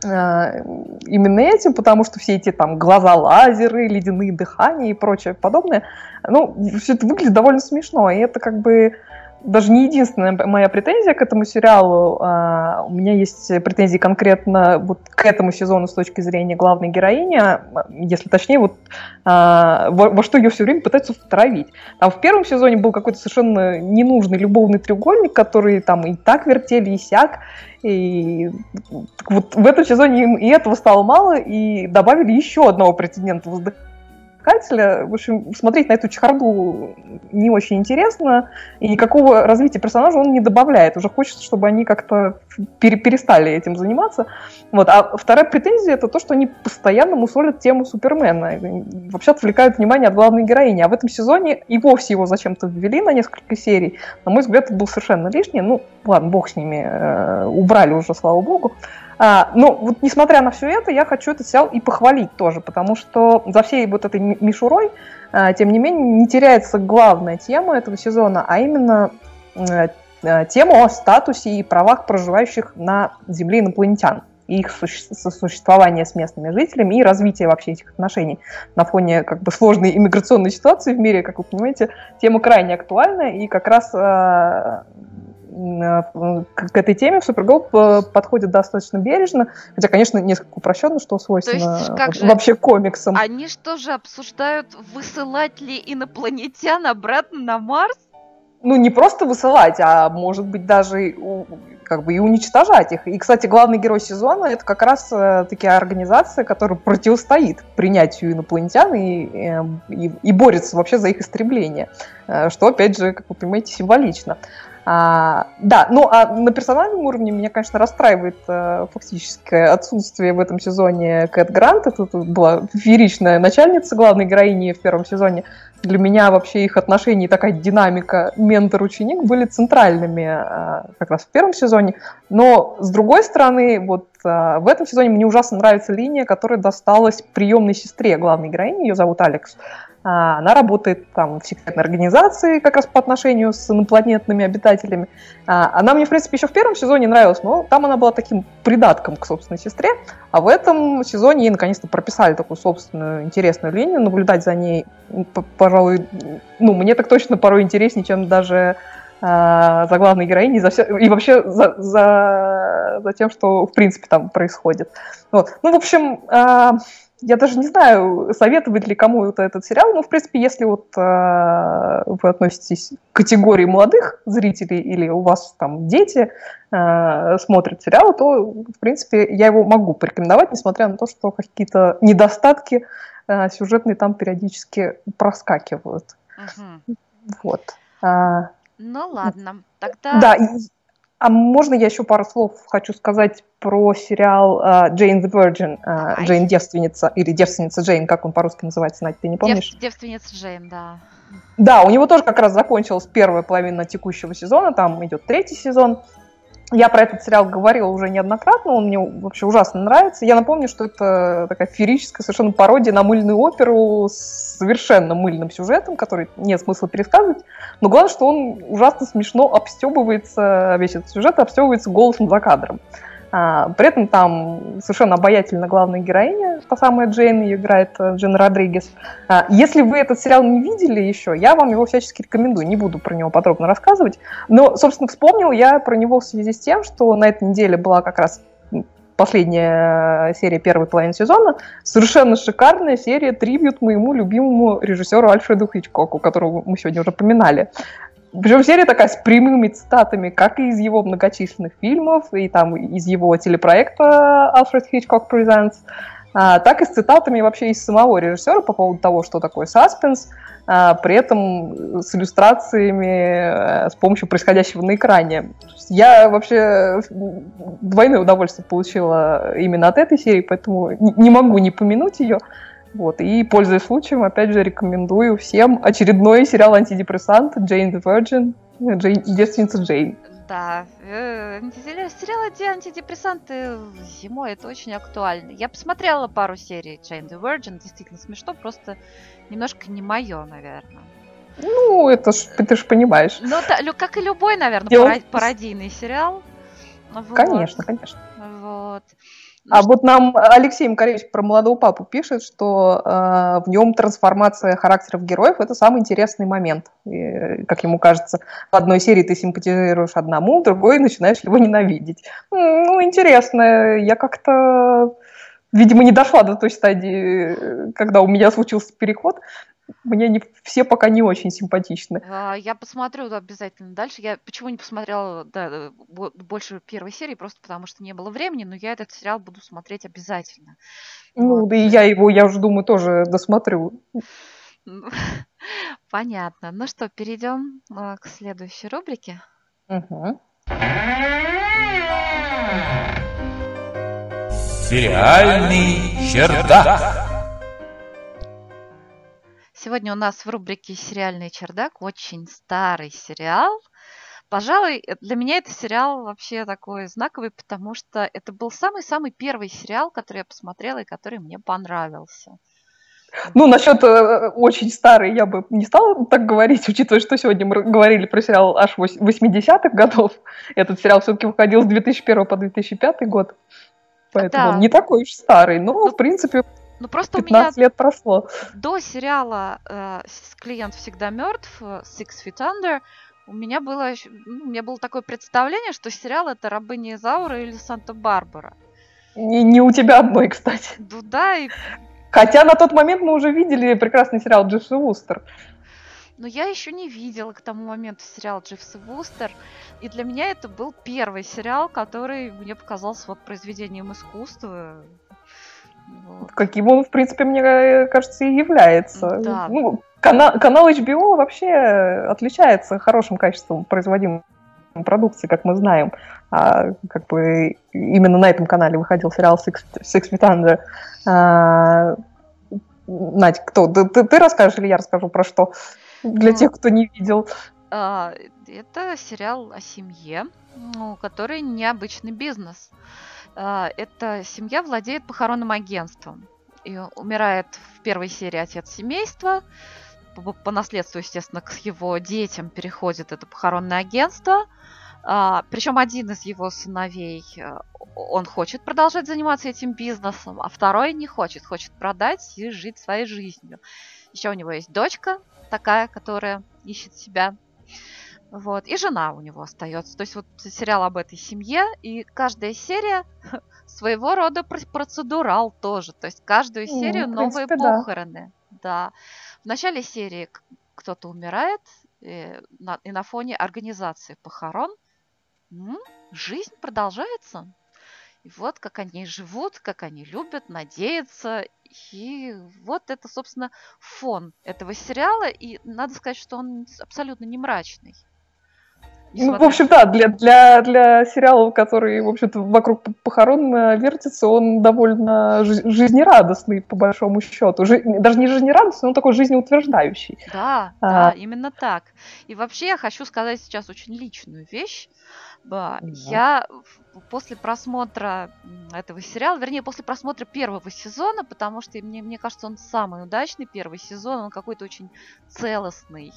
именно этим, потому что все эти там глаза-лазеры, ледяные дыхания и прочее подобное, ну, все это выглядит довольно смешно, и это как бы даже не единственная моя претензия к этому сериалу. А, у меня есть претензии конкретно вот к этому сезону с точки зрения главной героини, а, если точнее, вот а, во, что ее все время пытаются втравить. Там в первом сезоне был какой-то совершенно ненужный любовный треугольник, который там и так вертели, и сяк. И вот в этом сезоне им и этого стало мало, и добавили еще одного претендента Кателя. В общем, смотреть на эту чехарду не очень интересно, и никакого развития персонажа он не добавляет. Уже хочется, чтобы они как-то пере перестали этим заниматься. Вот. А вторая претензия это то, что они постоянно мусолят тему Супермена. Вообще отвлекают внимание от главной героини. А в этом сезоне и вовсе его зачем-то ввели на несколько серий. На мой взгляд, это был совершенно лишний. Ну, ладно, бог с ними. Э, убрали уже, слава богу. А, ну, вот несмотря на все это, я хочу этот сериал и похвалить тоже, потому что за всей вот этой мишурой, а, тем не менее, не теряется главная тема этого сезона, а именно а, тема о статусе и правах проживающих на Земле инопланетян их сосуществование с местными жителями и развитие вообще этих отношений на фоне как бы сложной иммиграционной ситуации в мире, как вы понимаете, тема крайне актуальна и как раз Э, к этой теме в Супергол подходит достаточно бережно, хотя, конечно, несколько упрощенно, что свойственно есть, как же, вообще комиксам. Они что же обсуждают, высылать ли инопланетян обратно на Марс? Ну, не просто высылать, а может быть даже как бы и уничтожать их. И, кстати, главный герой сезона это как раз э, такие организация, которая противостоит принятию инопланетян и, эм, и, и борется вообще за их истребление, э, что, опять же, как вы понимаете, символично. А, да, ну а на персональном уровне меня, конечно, расстраивает э, фактическое отсутствие в этом сезоне Кэт Грант. Это была фееричная начальница главной героини в первом сезоне. Для меня вообще их отношения и такая динамика ментор-ученик были центральными э, как раз в первом сезоне. Но, с другой стороны, вот э, в этом сезоне мне ужасно нравится линия, которая досталась приемной сестре главной героини, ее зовут Алекс. А, она работает там в секретной организации как раз по отношению с инопланетными обитателями. А, она мне, в принципе, еще в первом сезоне нравилась, но там она была таким придатком к собственной сестре. А в этом сезоне ей наконец-то прописали такую собственную интересную линию. Наблюдать за ней, пожалуй, ну, мне так точно порой интереснее, чем даже а, за главной героиней за все, и вообще за, за, за тем, что в принципе там происходит. Вот. Ну, в общем, я даже не знаю, советовать ли кому-то этот сериал, но, в принципе, если вот э, вы относитесь к категории молодых зрителей или у вас там дети э, смотрят сериал, то, в принципе, я его могу порекомендовать, несмотря на то, что какие-то недостатки э, сюжетные там периодически проскакивают. Угу. Вот. А, ну ладно, тогда... Да, а можно я еще пару слов хочу сказать про сериал Джейн uh, the Virgin, uh, Джейн девственница, или девственница Джейн, как он по-русски называется, Надь, ты не помнишь? Дев, девственница Джейн, да. Да, у него тоже как раз закончилась первая половина текущего сезона, там идет третий сезон. Я про этот сериал говорила уже неоднократно, он мне вообще ужасно нравится. Я напомню, что это такая феерическая совершенно пародия на мыльную оперу с совершенно мыльным сюжетом, который нет смысла пересказывать. Но главное, что он ужасно смешно обстебывается, весь этот сюжет обстебывается голосом за кадром. А, при этом там совершенно обаятельна главная героиня, та самая Джейн, ее играет э, Джин Родригес. А, если вы этот сериал не видели еще, я вам его всячески рекомендую, не буду про него подробно рассказывать. Но, собственно, вспомнил я про него в связи с тем, что на этой неделе была как раз последняя серия первой половины сезона, совершенно шикарная серия трибют моему любимому режиссеру Альфреду Хичкоку, которого мы сегодня уже поминали. Причем серия такая с прямыми цитатами, как и из его многочисленных фильмов, и там из его телепроекта Alfred Hitchcock Presents, а, так и с цитатами вообще из самого режиссера по поводу того, что такое саспенс, а, при этом с иллюстрациями э, с помощью происходящего на экране. Я вообще двойное удовольствие получила именно от этой серии, поэтому не могу не помянуть ее. Вот. И, пользуясь случаем, опять же, рекомендую всем очередной сериал «Антидепрессант» Джейн the Virgin, Джейн, девственница Джейн. Да, э, сериалы где антидепрессанты зимой это очень актуально. Я посмотрела пару серий Jane the Virgin, действительно смешно, просто немножко не мое, наверное. Ну, это ж, ты же понимаешь. Ну, да, как и любой, наверное, пародийный сериал. Вот. Конечно, конечно. Вот. А вот нам Алексей Макаревич про молодого папу пишет, что э, в нем трансформация характеров героев это самый интересный момент. И, как ему кажется, в одной серии ты симпатизируешь одному, в другой начинаешь его ненавидеть. Ну, интересно, я как-то, видимо, не дошла до той стадии, когда у меня случился переход мне не, все пока не очень симпатичны. А, я посмотрю обязательно дальше. Я почему не посмотрела да, больше первой серии, просто потому что не было времени, но я этот сериал буду смотреть обязательно. Ну, вот. да и я его, я уже думаю, тоже досмотрю. Понятно. Ну что, перейдем а, к следующей рубрике. Угу. Сериальный чердак. Сегодня у нас в рубрике «Сериальный чердак» очень старый сериал. Пожалуй, э, для меня это сериал вообще такой знаковый, потому что это был самый-самый первый сериал, который я посмотрела и который мне понравился. Ну, насчет э, очень старый я бы не стала так говорить, учитывая, что сегодня мы говорили про сериал аж 80-х годов. Этот сериал все-таки выходил с 2001 по 2005 год. Поэтому да. он не такой уж старый, но, ну, в принципе, ну просто 15 у меня лет прошло. До сериала э, «Клиент всегда мертв», «Six Feet Under», у меня было, ну, у меня было такое представление, что сериал это «Рабыня Изаура» или «Санта-Барбара». Не, не у тебя одной, кстати. Ну да, и... Хотя на тот момент мы уже видели прекрасный сериал «Дживс и Вустер». Но я еще не видела к тому моменту сериал «Дживс и Вустер». И для меня это был первый сериал, который мне показался вот произведением искусства. Вот. Каким он, в принципе, мне кажется, и является. Да. Ну, канал, канал HBO вообще отличается хорошим качеством производимой продукции, как мы знаем. А, как бы именно на этом канале выходил сериал Six, Six Feet Under. А, Надь, кто? Ты, ты, расскажешь или я расскажу про что? Для ну, тех, кто не видел. А, это сериал о семье, у которой необычный бизнес. А, эта семья владеет похоронным агентством. И умирает в первой серии отец семейства. По, по наследству, естественно, к его детям переходит это похоронное агентство. А, причем один из его сыновей, э, он хочет продолжать заниматься этим бизнесом, а второй не хочет, хочет продать и жить своей жизнью. Еще у него есть дочка такая, которая ищет себя. Вот. И жена у него остается. То есть вот сериал об этой семье, и каждая серия своего рода процедурал тоже. То есть каждую серию ну, новые принципе, похороны. Да. да. В начале серии кто-то умирает, и э, на, и на фоне организации похорон жизнь продолжается. И вот как они живут, как они любят, надеются. И вот это, собственно, фон этого сериала. И надо сказать, что он абсолютно не мрачный. Ну, в общем, да, для, для, для сериала, который, в общем-то, вокруг похорон э, вертится, он довольно жизнерадостный, по большому счету. Жи- даже не жизнерадостный, он такой жизнеутверждающий. Да, а. да, именно так. И вообще я хочу сказать сейчас очень личную вещь. Да. Я после просмотра этого сериала, вернее, после просмотра первого сезона, потому что мне, мне кажется, он самый удачный первый сезон, он какой-то очень целостный.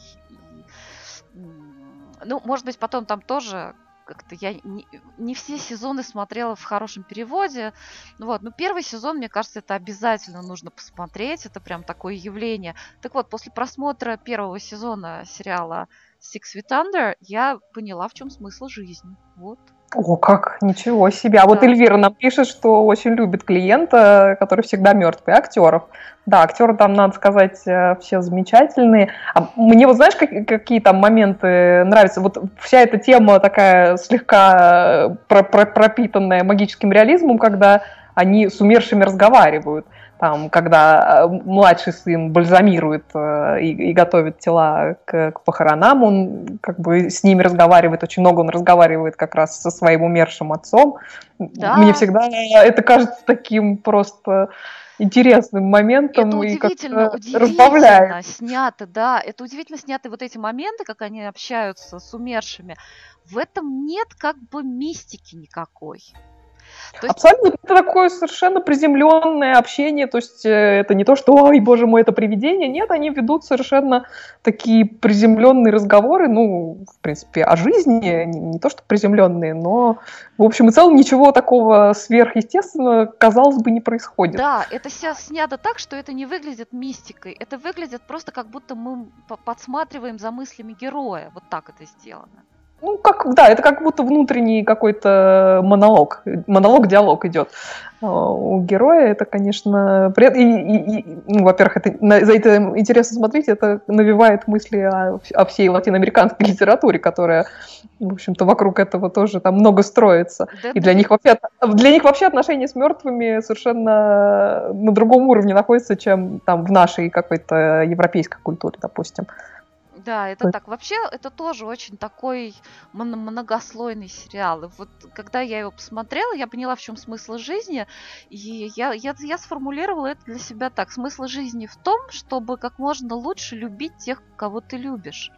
Ну, может быть, потом там тоже как-то я не, не все сезоны смотрела в хорошем переводе. Ну вот, но первый сезон, мне кажется, это обязательно нужно посмотреть. Это прям такое явление. Так вот, после просмотра первого сезона сериала Six Feet Under я поняла, в чем смысл жизни. Вот. О, как, ничего себе. А вот Да. Эльвира нам пишет, что очень любит клиента, который всегда мертвый, актеров. Да, актеры там, надо сказать, э, все замечательные. А мне вот знаешь, как- какие там моменты нравятся? Вот вся эта тема такая слегка э, про- про- пропитанная магическим реализмом, когда они с умершими разговаривают. Там, когда э, младший сын бальзамирует э, и, и готовит тела к, к похоронам, он как бы с ними разговаривает, очень много он разговаривает как раз со своим умершим отцом. Да. Мне всегда это кажется таким просто интересным моментом Это и удивительно, как-то удивительно разбавляет. снято, да. Это удивительно сняты вот эти моменты, как они общаются с умершими. В этом нет как бы мистики никакой. То есть, Абсолютно это такое совершенно приземленное общение, то есть э, это не то, что ой, боже мой, это привидение, нет, они ведут совершенно такие приземленные разговоры, ну, в принципе, о жизни, не, не то, что приземленные, но, в общем и целом, ничего такого сверхъестественного, казалось бы, не происходит. да, это ся- снято так, что это не выглядит мистикой. Это выглядит просто как будто мы по- подсматриваем за мыслями героя. Вот так это сделано. Ну, как, да, это как будто внутренний какой-то монолог, монолог-диалог идет э, у героя. Это, конечно, и, и- и, ну, во-первых, это, на- за это интересно смотреть, это навевает мысли о, о всей латиноамериканской литературе, которая, в общем-то, вокруг этого тоже там много строится. Да, И для них вообще, для них вообще отношения с мертвыми совершенно на другом уровне находятся, чем там в нашей какой-то европейской культуре, допустим. Да, это То- так. Вообще, это тоже очень такой многослойный сериал. И вот когда я его посмотрела, я поняла, в чем смысл жизни. И я, я, я сформулировала это для себя так. Смысл жизни в том, чтобы как можно лучше любить тех, кого ты любишь.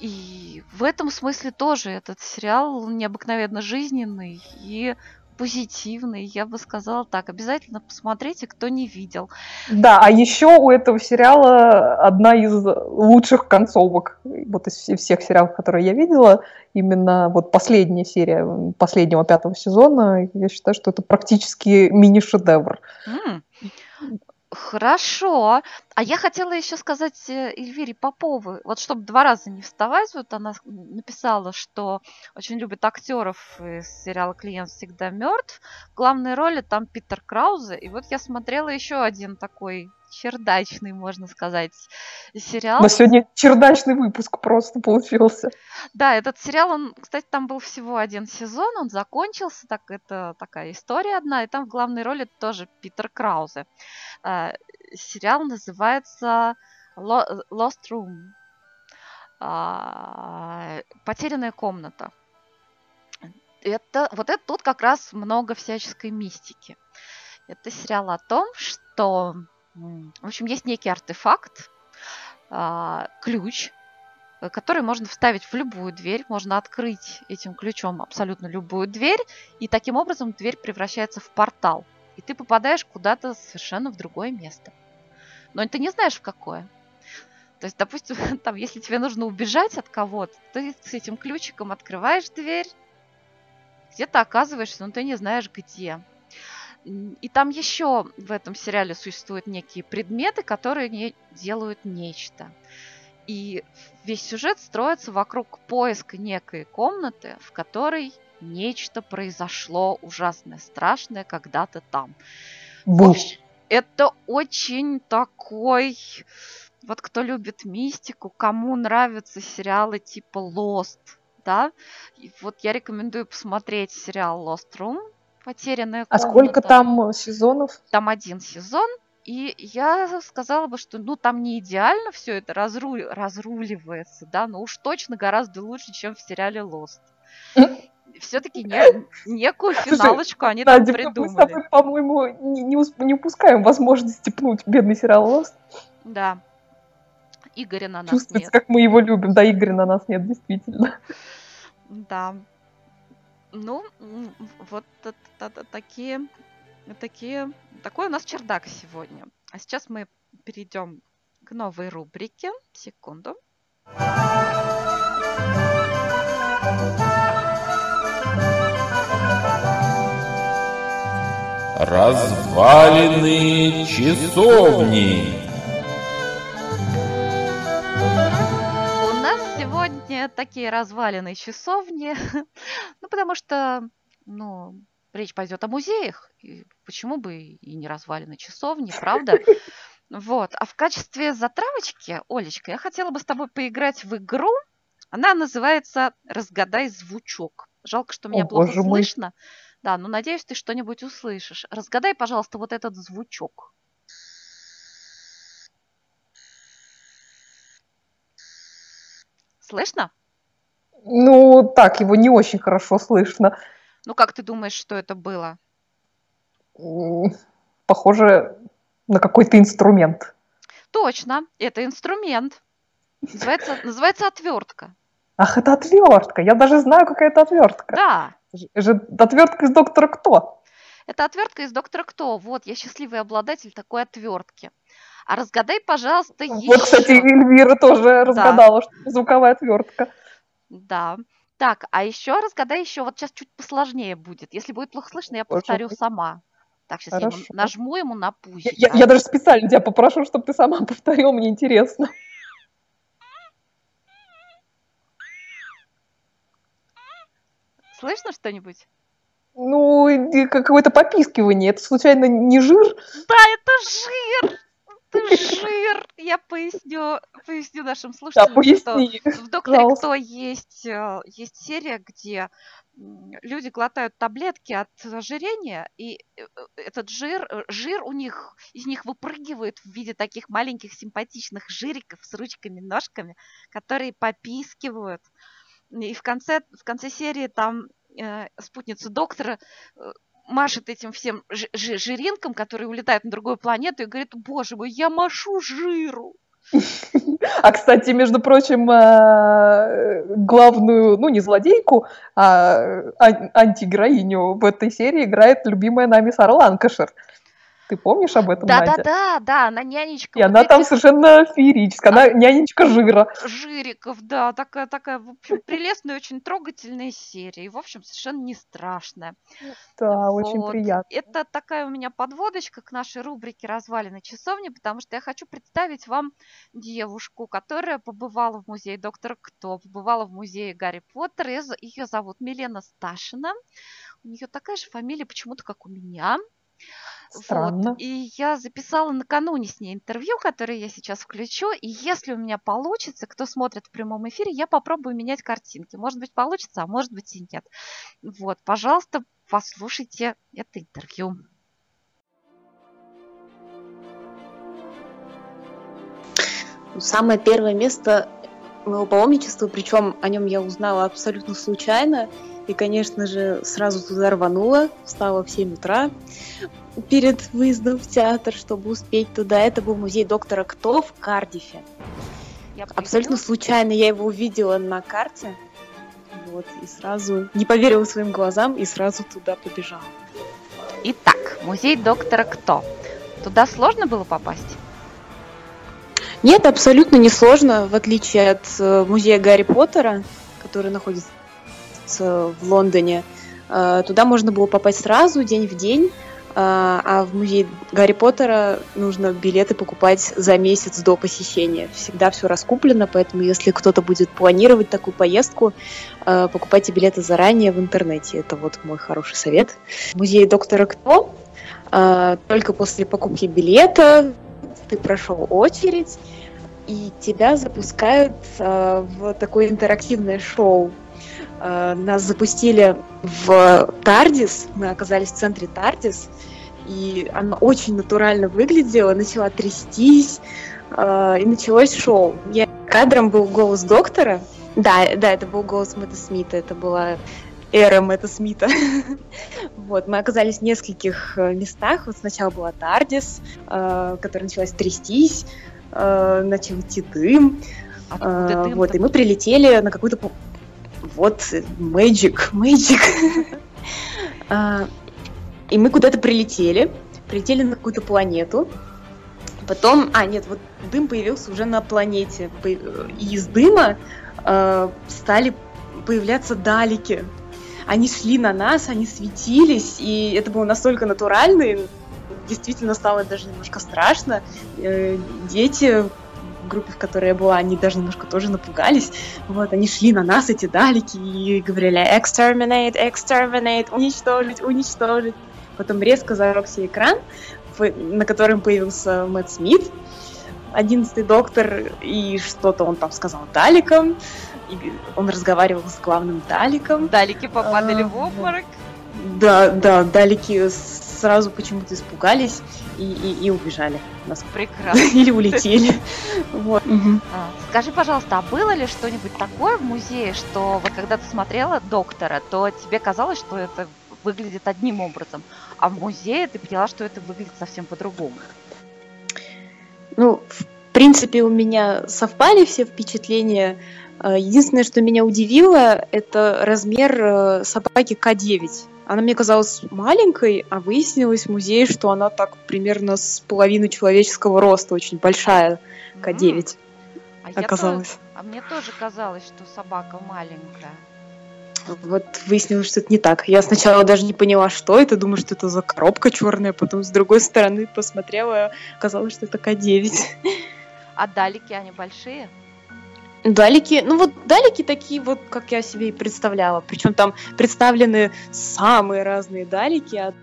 И в этом смысле тоже этот сериал необыкновенно жизненный и позитивный. Я бы сказала так. Обязательно посмотрите, кто не видел. Да, а еще у этого сериала одна из лучших концовок. Вот из все- всех сериалов, которые я видела, именно вот последняя серия последнего пятого сезона, я считаю, что это практически мини-шедевр. М, Хорошо. А я хотела еще сказать э, Эльвире Поповой, вот чтобы два раза не вставать, вот она написала, что очень любит актеров из сериала «Клиент всегда мертв». В главной роли там Питер Краузе. И вот я смотрела еще один такой чердачный, можно сказать, сериал. Но сегодня чердачный выпуск просто получился. Да, этот сериал, он, кстати, там был всего один сезон, он закончился, так это такая история одна, и там в главной роли тоже Питер Краузе. Сериал называется Lo- Lost Room. А, Потерянная комната. Это, вот это тут как раз много всяческой мистики. Это сериал о том, что, в общем, есть некий артефакт, а, ключ, который можно вставить в любую дверь, можно открыть этим ключом абсолютно любую дверь, и таким образом дверь превращается в портал, и ты попадаешь куда-то совершенно в другое место. Но ты не знаешь в какое. То есть, допустим, там, если тебе нужно убежать от кого-то, ты с этим ключиком открываешь дверь, где-то оказываешься, но ты не знаешь где. И там еще в этом сериале существуют некие предметы, которые не делают нечто. И весь сюжет строится вокруг поиска некой комнаты, в которой нечто произошло ужасное, страшное когда-то там. В общем, это очень такой... Вот кто любит мистику, кому нравятся сериалы типа Lost, да? И вот я рекомендую посмотреть сериал Lost Room, Потерянная А комната. сколько там сезонов? Там один сезон, и я сказала бы, что ну там не идеально все это разру- разруливается, да, но уж точно гораздо лучше, чем в сериале Lost. Все-таки некую Слушай, финалочку они там Надя, мы с придумали. тобой, по-моему, не, не ус- не упускаем возможности пнуть бедный сериал Lost. Да. Игоря на нас Чувствуется, нет. как мы его любим. Да, Игоря на нас нет, действительно. Да. Ну, вот такие, такие, такой у нас чердак сегодня. А сейчас мы перейдем к новой рубрике. Секунду. Развалины часовни. У нас сегодня такие развалины часовни? ну, потому что, ну, речь пойдет о музеях. И почему бы и не развалины часовни, правда? Вот. А в качестве затравочки, Олечка, я хотела бы с тобой поиграть в игру. Она называется «Разгадай звучок». Жалко, что меня О, плохо боже мой. Да, но надеюсь, ты что-нибудь услышишь. Разгадай, пожалуйста, вот этот звучок. Слышно? Ну, так, его не очень хорошо слышно. Ну, как ты думаешь, что это было? Похоже на какой-то инструмент. Точно, это инструмент. Называется, называется отвертка. Ах, это отвертка. Я даже знаю, какая это отвертка. Да, Это же отвертка из доктора Кто. это отвертка из доктора Кто. Вот, я счастливый обладатель такой отвертки. А разгадай, пожалуйста, еще. Вот, кстати, Эльвира тоже разгадала, что это звуковая отвертка. Да. Так, а еще разгадай еще. Вот сейчас чуть посложнее будет. Если будет плохо слышно, я повторю сама. Так, сейчас я ему Хорошо. нажму ему на Я, пузик. я- я даже специально тебя попрошу, чтобы ты сама повторила, мне интересно. Слышно что-нибудь? Ну, какое-то попискивание. Это случайно не жир? Да, это жир! Это жир! Я поясню, поясню нашим Да, слушателям, что поясни. в «Докторе пожалуйста. Кто» есть, э, есть серия, где люди глотают таблетки от ожирения, и э, этот жир, э, жир у них, из них выпрыгивает в виде таких маленьких симпатичных жириков с ручками, ножками, которые попискивают. И в конце, в конце серии там э, спутница доктора э, машет этим всем жи- жи- жиринкам, которые улетают на другую планету, и говорит, боже мой, я машу жиру. А, кстати, между прочим, э, главную, ну, не злодейку, а ан- антигероиню в этой серии играет любимая нами Сара Ланкашер. Ты помнишь об этом, Надя? Да-да-да, да, она нянечка. И вот она там этих совершенно феерическая. Она нянечка жира. жириков, да, такая, такая, в общем, прелестная, очень трогательная серия. И, в общем, совершенно не страшная. Да, очень Вот. приятно. Это такая у меня подводочка к нашей рубрике «Развалины часовни», потому что я хочу представить вам девушку, которая побывала в музее Доктора Кто, побывала в музее Гарри Поттера. Ее зовут Милена Сташина. У нее такая же фамилия почему-то, как у меня. Странно. Вот. И я записала накануне с ней интервью, которое я сейчас включу. И если у меня получится, кто смотрит в прямом эфире, я попробую менять картинки. Может быть, получится, а может быть и нет. Вот, пожалуйста, послушайте это интервью. Самое первое место моего паломничества, причем о нем я узнала абсолютно случайно. И, конечно же, сразу туда рванула, встала в 7 утра перед выездом в театр, чтобы успеть туда. Это был музей доктора Кто в Кардифе. Я Абсолютно случайно я его увидела на карте. Вот, и сразу не поверила своим глазам и сразу туда побежала. Итак, музей доктора Кто. Туда сложно было попасть? Нет, абсолютно несложно, в отличие от э, музея Гарри Поттера, который находится в Лондоне. Э, Туда можно было попасть сразу, день в день, э, а в музей Гарри Поттера нужно билеты покупать за месяц до посещения. Всегда все раскуплено, поэтому если кто-то будет планировать такую поездку, э, покупайте билеты заранее в интернете. Это вот мой хороший совет. В музее Доктора Кто только после покупки билета ты прошел очередь, и тебя запускают э, в такое интерактивное шоу. Э, нас запустили в Тардис, мы оказались в центре Тардис, и она очень натурально выглядела, начала трястись, э, и началось шоу. Я кадром был голос доктора. Да, да, это был голос Мэтта Смита, это была эра Мэтта Смита. Вот, мы оказались в нескольких э, местах. Вот сначала была Тардис, э, которая началась трястись, э, начал идти дым. Откуда э? Вот, и мы прилетели на какую-то... Вот, Magic, Magic. А, И мы куда-то прилетели, прилетели на какую-то планету. Потом, а нет, вот дым появился уже на планете. И из дыма э, стали появляться далики. Они шли на нас, они светились, и это было настолько натурально, и действительно стало даже немножко страшно. Э, Дети группе, в которой я была, они даже немножко тоже напугались. Вот, они шли на нас, эти далики, и говорили «exterminate, exterminate, уничтожить, уничтожить». Потом резко зажегся экран, на котором появился Мэтт Смит, одиннадцатый доктор, и что-то он там сказал даликам, и он разговаривал с главным даликом. Далики попадали А, в обморок. Да, да, далики сразу почему-то испугались и, и, и убежали. Нас- Прекрасно. Или улетели. Вот. А, Скажи, пожалуйста, а было ли что-нибудь такое в музее, что вот когда ты смотрела доктора, то тебе казалось, что это выглядит одним образом, а в музее ты поняла, что это выглядит совсем по-другому? Ну, в принципе, у меня совпали все впечатления. Э, Единственное, что меня удивило, это размер э, собаки К9. Она мне казалась маленькой, а выяснилось в музее, что она так примерно с половину человеческого роста, очень большая К9 М, а я оказалась. тоже- а мне тоже казалось, что собака маленькая. Вот выяснилось, что это не так. Я сначала даже не поняла, что это, думаю, что это за коробка черная, потом с другой стороны посмотрела, оказалось, что это К9. А далики, они большие? Далики, ну вот далики такие вот, как я себе и представляла. Причем там представлены самые разные далики, от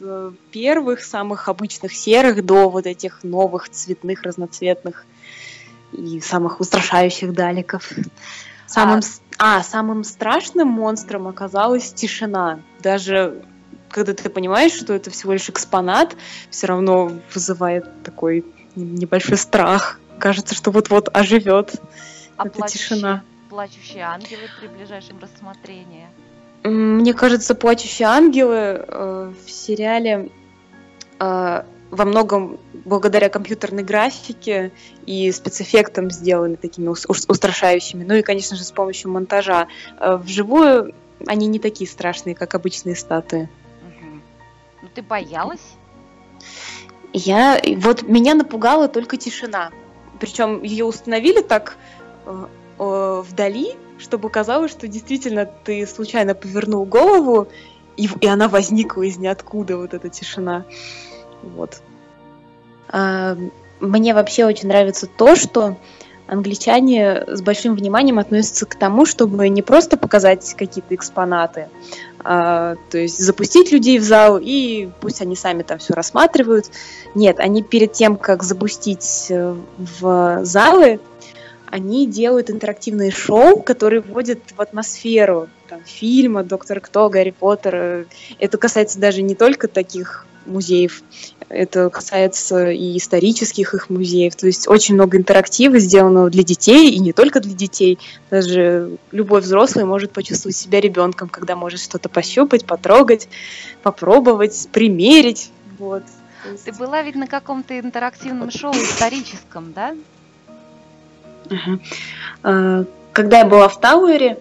э, первых, самых обычных серых до вот этих новых цветных, разноцветных и самых устрашающих даликов. Самым, А- а, самым страшным монстром оказалась тишина. Даже когда ты понимаешь, что это всего лишь экспонат, все равно вызывает такой небольшой страх. Кажется, что вот-вот оживет. А Это плачущие- тишина. Плачущие ангелы при ближайшем рассмотрении. Мне кажется, «Плачущие ангелы» э, в сериале э, во многом благодаря компьютерной графике и спецэффектам сделаны такими ус- ус- устрашающими. Ну и, конечно же, с помощью монтажа. Э, Вживую они не такие страшные, как обычные статуи. Мгм. Ну ты боялась? Я вот меня напугала только тишина. Причем ее установили так вдали, чтобы казалось, что действительно ты случайно повернул голову, и, и она возникла из ниоткуда, вот эта тишина. Вот. А, мне вообще очень нравится то, что англичане с большим вниманием относятся к тому, чтобы не просто показать какие-то экспонаты, а, то есть запустить людей в зал и пусть они сами там все рассматривают. Нет, они перед тем, как запустить э, в залы, они делают интерактивные шоу, которые вводят в атмосферу там, фильма «Доктор Кто», «Гарри Поттер». Это касается даже не только таких музеев, это касается и исторических их музеев. То есть очень много интерактива сделанного для детей, и не только для детей. Даже любой взрослый может почувствовать себя ребенком, когда может что-то пощупать, потрогать, попробовать, примерить. Вот. Ты была ведь на каком-то интерактивном шоу историческом, да? А, Когда я была в Тауэре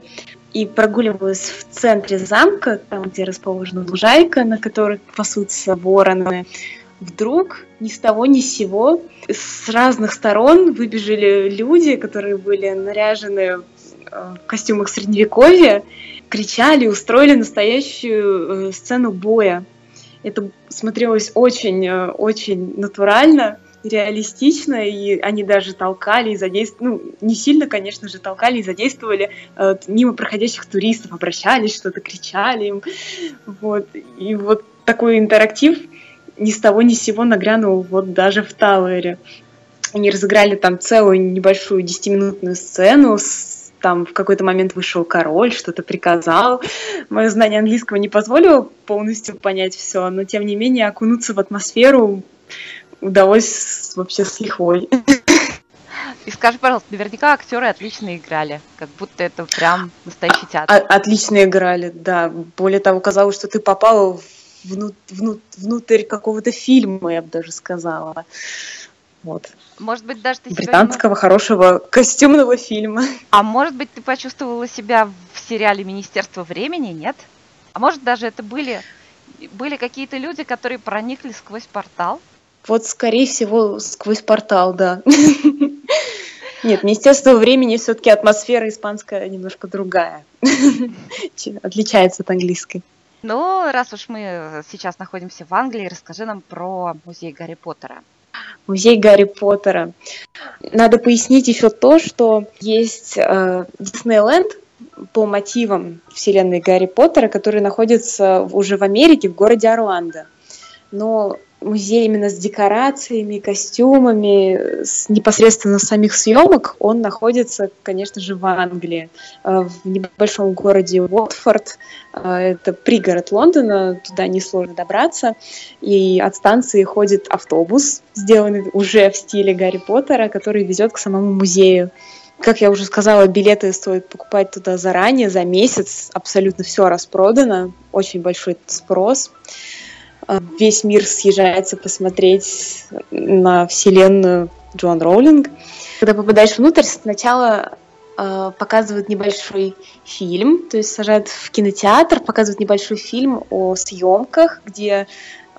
и прогуливалась в центре замка, там, где расположена лужайка, на которой пасутся вороны, вдруг ни с того ни с сего с разных сторон выбежали люди, которые были наряжены э, в костюмах средневековья, кричали, устроили настоящую э, сцену боя. Это смотрелось очень, э, очень натурально, реалистично, и они даже толкали и задействовали, ну, не сильно, конечно же, толкали и задействовали э, мимо проходящих туристов, обращались, что-то кричали им, вот, и вот такой интерактив ни с того ни с сего нагрянул вот даже в Тауэре. Они разыграли там целую небольшую десятиминутную сцену, с- там в какой-то момент вышел король, что-то приказал. Мое знание английского не позволило полностью понять все, но тем не менее окунуться в атмосферу удалось вообще с лихвой. И скажи, пожалуйста, наверняка актеры отлично играли, как будто это прям настоящий театр. О- Отлично играли, да. Более того, казалось, что ты попала вну- вну- внутрь какого-то фильма, я бы даже сказала. Вот. Может быть, даже ты. Британского хорошего костюмного фильма. А может быть, ты почувствовала себя в сериале «Министерство времени», нет? А может, даже это были, были какие-то люди, которые проникли сквозь портал? Вот, скорее всего, сквозь портал, да. Нет, Министерство времени все-таки атмосфера испанская немножко другая. Отличается от английской. Ну, раз уж мы сейчас находимся в Англии, расскажи нам про музей Гарри Поттера. музей Гарри Поттера. Надо пояснить еще то, что есть э, Диснейленд по мотивам вселенной Гарри Поттера, который находится уже в Америке, в городе Орландо. Но музей именно с декорациями, костюмами, с непосредственно самих съемок, он находится, конечно же, в Англии, э, в небольшом городе Уотфорд. Э, это пригород Лондона, туда несложно добраться. И от станции ходит автобус, сделанный уже в стиле Гарри Поттера, который везет к самому музею. Как я уже сказала, билеты стоит покупать туда заранее, за месяц. Абсолютно все распродано. Очень большой спрос. Э, весь мир съезжается посмотреть на вселенную Джон Роулинг. Когда попадаешь внутрь, сначала э, показывают небольшой фильм, то есть сажают в кинотеатр, показывают небольшой фильм о съемках, где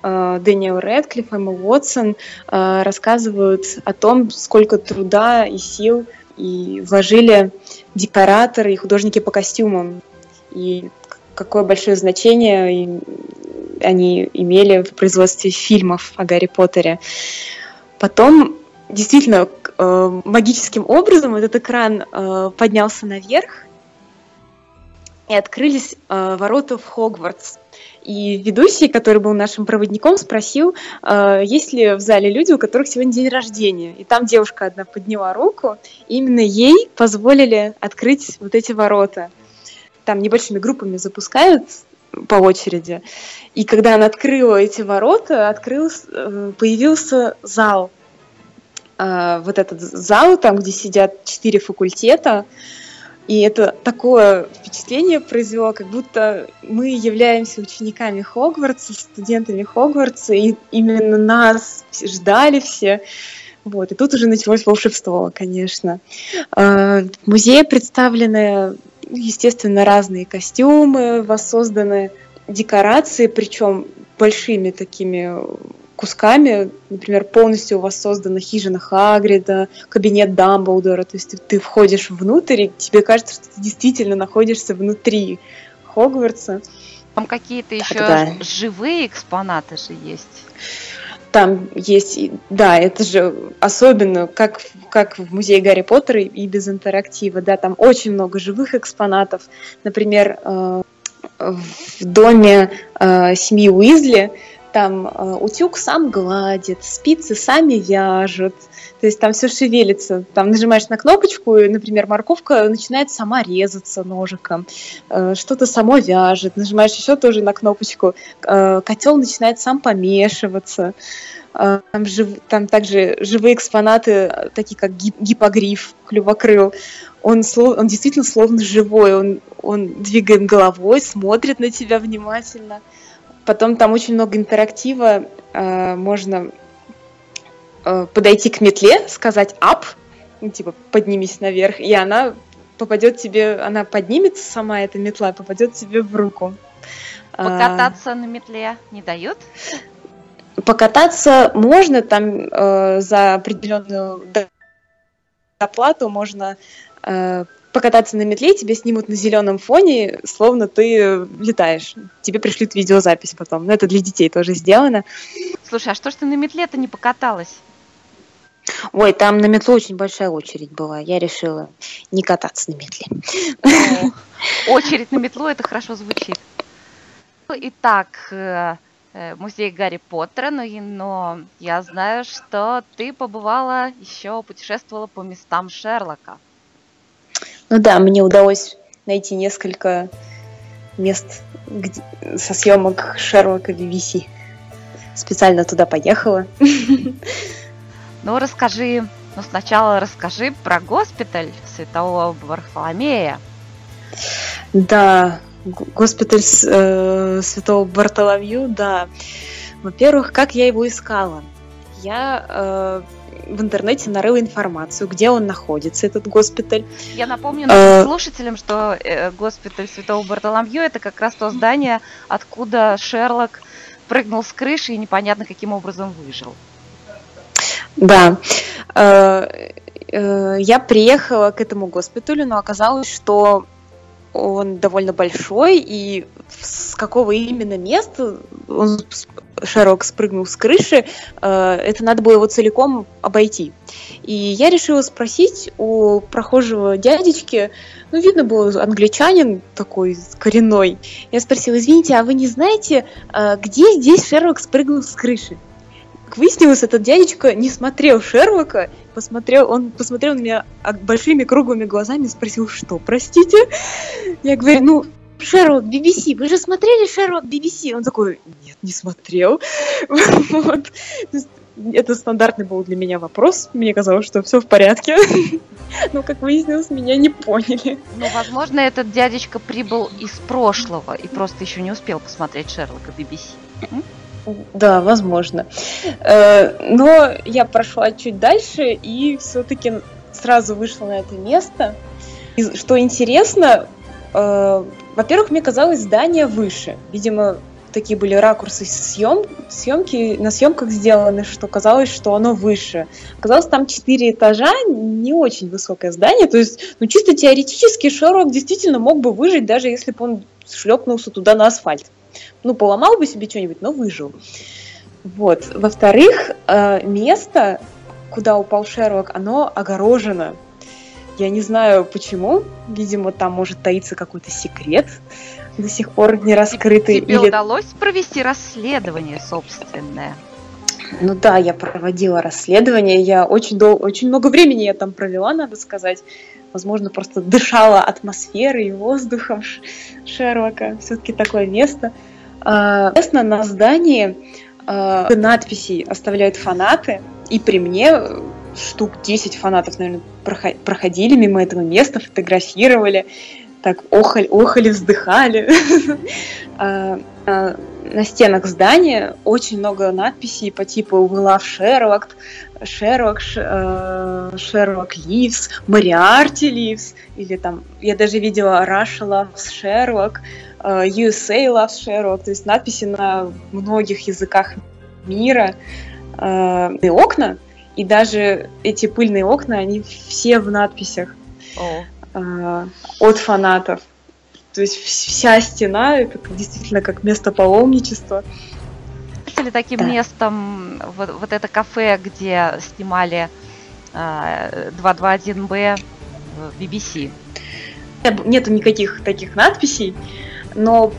э, Дэниел Рэдклифф, Эмма Уотсон э, рассказывают о том, сколько труда и сил и вложили декораторы и художники по костюмам. И какое большое значение они имели в производстве фильмов о Гарри Поттере. Потом действительно э, магическим образом этот экран э, поднялся наверх, и открылись э, ворота в Хогвартс. И ведущий, который был нашим проводником, спросил, есть ли в зале люди, у которых сегодня день рождения. И там девушка одна подняла руку, и именно ей позволили открыть вот эти ворота. Там небольшими группами запускают по очереди. И когда она открыла эти ворота, открылся, э, появился зал. А, вот этот зал, там, где сидят четыре факультета. И это такое впечатление произвело, как будто мы являемся учениками Хогвартса, студентами Хогвартса, и именно нас ждали все. Вот, и тут уже началось волшебство, конечно. В музее представлены естественно, разные костюмы, воссозданы декорации, причем большими такими кусками, например, полностью воссоздана хижина Хагрида, кабинет Дамблдора, то есть ты, ты входишь внутрь, и тебе кажется, что ты действительно находишься внутри Хогвартса. Там какие-то еще да. живые экспонаты же есть. Там есть, да, это же особенно, как, как в музее Гарри Поттера и без интерактива, да, там очень много живых экспонатов. Например, э, в доме э, семьи Уизли там э, утюг сам гладит, спицы сами вяжут, то есть там все шевелится. Там нажимаешь на кнопочку, и, например, морковка начинает сама резаться ножиком, э, что-то само вяжет. Нажимаешь еще тоже на кнопочку, э, котел начинает сам помешиваться. Э, там, жив, там также живые экспонаты, такие как гип, гипогриф, клювокрыл. Он, слов, он действительно словно живой, он, он двигает головой, смотрит на тебя внимательно. Потом там очень много интерактива, можно э, подойти к метле, сказать «up», ну, типа «поднимись наверх», и она попадет тебе, она поднимется сама, эта метла, попадет тебе в руку. Покататься а... на метле не дают? Покататься можно, там э, за определенную оплату можно э, покататься на метле, тебе снимут на зеленом фоне, словно ты летаешь. Тебе пришлют видеозапись потом. Но это для детей тоже сделано. Слушай, а что ж ты на метле-то не покаталась? Ой, там на метлу очень большая очередь была. Я решила не кататься на метле. О, очередь на метлу, это хорошо звучит. Итак, э, э, музей Гарри Поттера, но, но я знаю, что ты побывала еще, путешествовала по местам Шерлока. Ну да, мне удалось найти несколько мест где, со съемок Шерлока BBC. Специально туда поехала. Ну, расскажи, ну сначала расскажи про госпиталь Святого Варфоломея. Да, госпиталь э, Святого Бартоломью, да. Во-первых, как я его искала? Я э, в интернете нарыла информацию, где он находится, этот госпиталь. Я напомню нашим э, слушателям, что э, госпиталь Святого Бартоломью это как раз то здание, откуда Шерлок прыгнул с крыши и непонятно каким образом выжил. Да. Э, я приехала к этому госпиталю, но оказалось, что он довольно большой, и с какого именно места он Шерлок спрыгнул с крыши, э, это надо было его целиком обойти. И я решила спросить у прохожего дядечки, ну, видно было, англичанин такой коренной. Я спросила, извините, а вы не знаете, э, где здесь Шерлок спрыгнул с крыши? Как выяснилось, этот дядечка не смотрел Шерлока, посмотрел, он посмотрел на меня большими круглыми глазами и спросил, что, простите? Я говорю, ну, Шерлок BBC, вы же смотрели Шерлок BBC? Он такой, нет, не смотрел. Вот. Это стандартный был для меня вопрос. Мне казалось, что все в порядке. Но, как выяснилось, меня не поняли. Ну, возможно, этот дядечка прибыл из прошлого и просто еще не успел посмотреть Шерлока BBC. Да, возможно. Э, но я прошла чуть дальше и все-таки сразу вышла на это место. И что интересно, э, во-первых, мне казалось здание выше. Видимо, такие были ракурсы съем, съемки, на съемках сделаны, что казалось, что оно выше. Оказалось, там четыре этажа, не очень высокое здание, то есть, ну, чисто теоретически Шерлок действительно мог бы выжить, даже если бы он шлепнулся туда на асфальт ну, поломал бы себе что-нибудь, но выжил. Вот. Во-вторых, э, место, куда упал Шерлок, оно огорожено. Я не знаю почему. Видимо, там может таиться какой-то секрет до сих пор не раскрытый. Тебе или... удалось провести расследование собственное? Ну да, я проводила расследование. Я очень дол... очень много времени я там провела, надо сказать. Возможно, просто дышала атмосферой и воздухом Шерлока. Все-таки такое место. А, на здании э, надписи оставляют фанаты, и при мне э, штук 10 фанатов, наверное, проходили мимо этого места, фотографировали, так охали, охали вздыхали. На стенах здания очень много надписей по типу «We love Sherlock», «Sherlock», «Sherlock lives», «Moriarty lives», или там, я даже видела «Russia loves Sherlock», Э, USA loves Sherlock, то есть надписи на многих языках мира, э, и окна, и даже эти пыльные окна, они все в надписях oh. От фанатов. То есть вся стена это действительно как место паломничества. Или таким да. местом вот, вот это кафе, где снимали э, 221Б в BBC? Нету никаких таких надписей но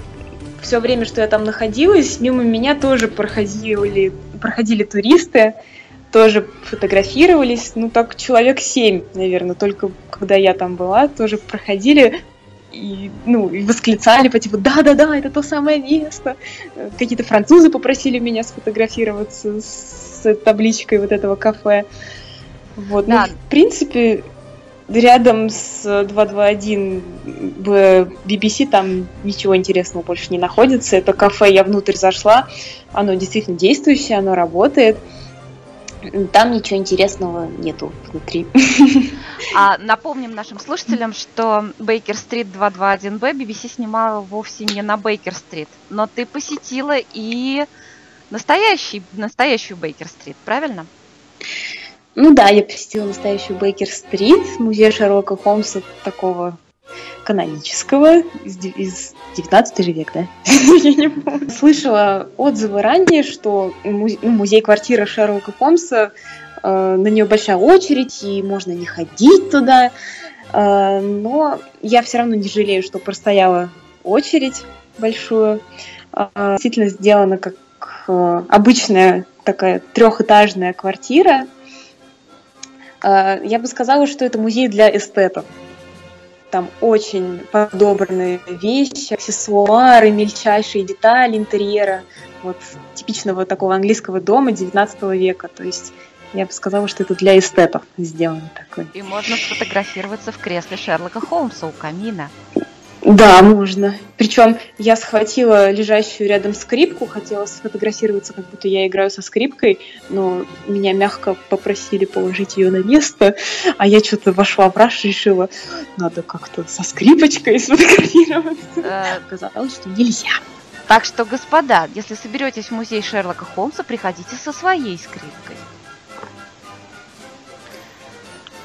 все время, что я там находилась, мимо меня тоже проходили, проходили туристы, тоже фотографировались, ну так человек семь, наверное, только когда я там была, тоже проходили и, ну, и восклицали по типу «да-да-да, это то самое место». Какие-то французы попросили меня сфотографироваться с табличкой вот этого кафе. Вот, ну, да. ну, в принципе, рядом с 221 в BBC там ничего интересного больше не находится. Это кафе, я внутрь зашла, оно действительно действующее, оно работает. Там ничего интересного нету внутри. А напомним нашим слушателям, что Бейкер-стрит 221Б BBC снимала вовсе не на Бейкер-стрит, но ты посетила и настоящий, настоящую Бейкер-стрит, правильно? Ну да, я посетила настоящую Бейкер-стрит, музей Шерлока Холмса такого канонического из, из 19 века, да? Я не помню. Слышала отзывы ранее, что музей, ну, музей-квартира Шерлока Холмса, э, на нее большая очередь, и можно не ходить туда. Э, но я все равно не жалею, что простояла очередь большую. Э, действительно сделана как э, обычная такая трехэтажная квартира я бы сказала, что это музей для эстетов. Там очень подобранные вещи, аксессуары, мельчайшие детали интерьера. Вот типичного такого английского дома 19 века. То есть я бы сказала, что это для эстетов сделано такой. И можно сфотографироваться в кресле Шерлока Холмса у камина. Да, можно. Причем я схватила лежащую рядом скрипку, хотела сфотографироваться, как будто я играю со скрипкой, но меня мягко попросили положить ее на место, а я что-то вошла в раш, решила, надо как-то со скрипочкой сфотографироваться. Э, Оказалось, что нельзя. Так что, господа, если соберетесь в музей Шерлока Холмса, приходите со своей скрипкой.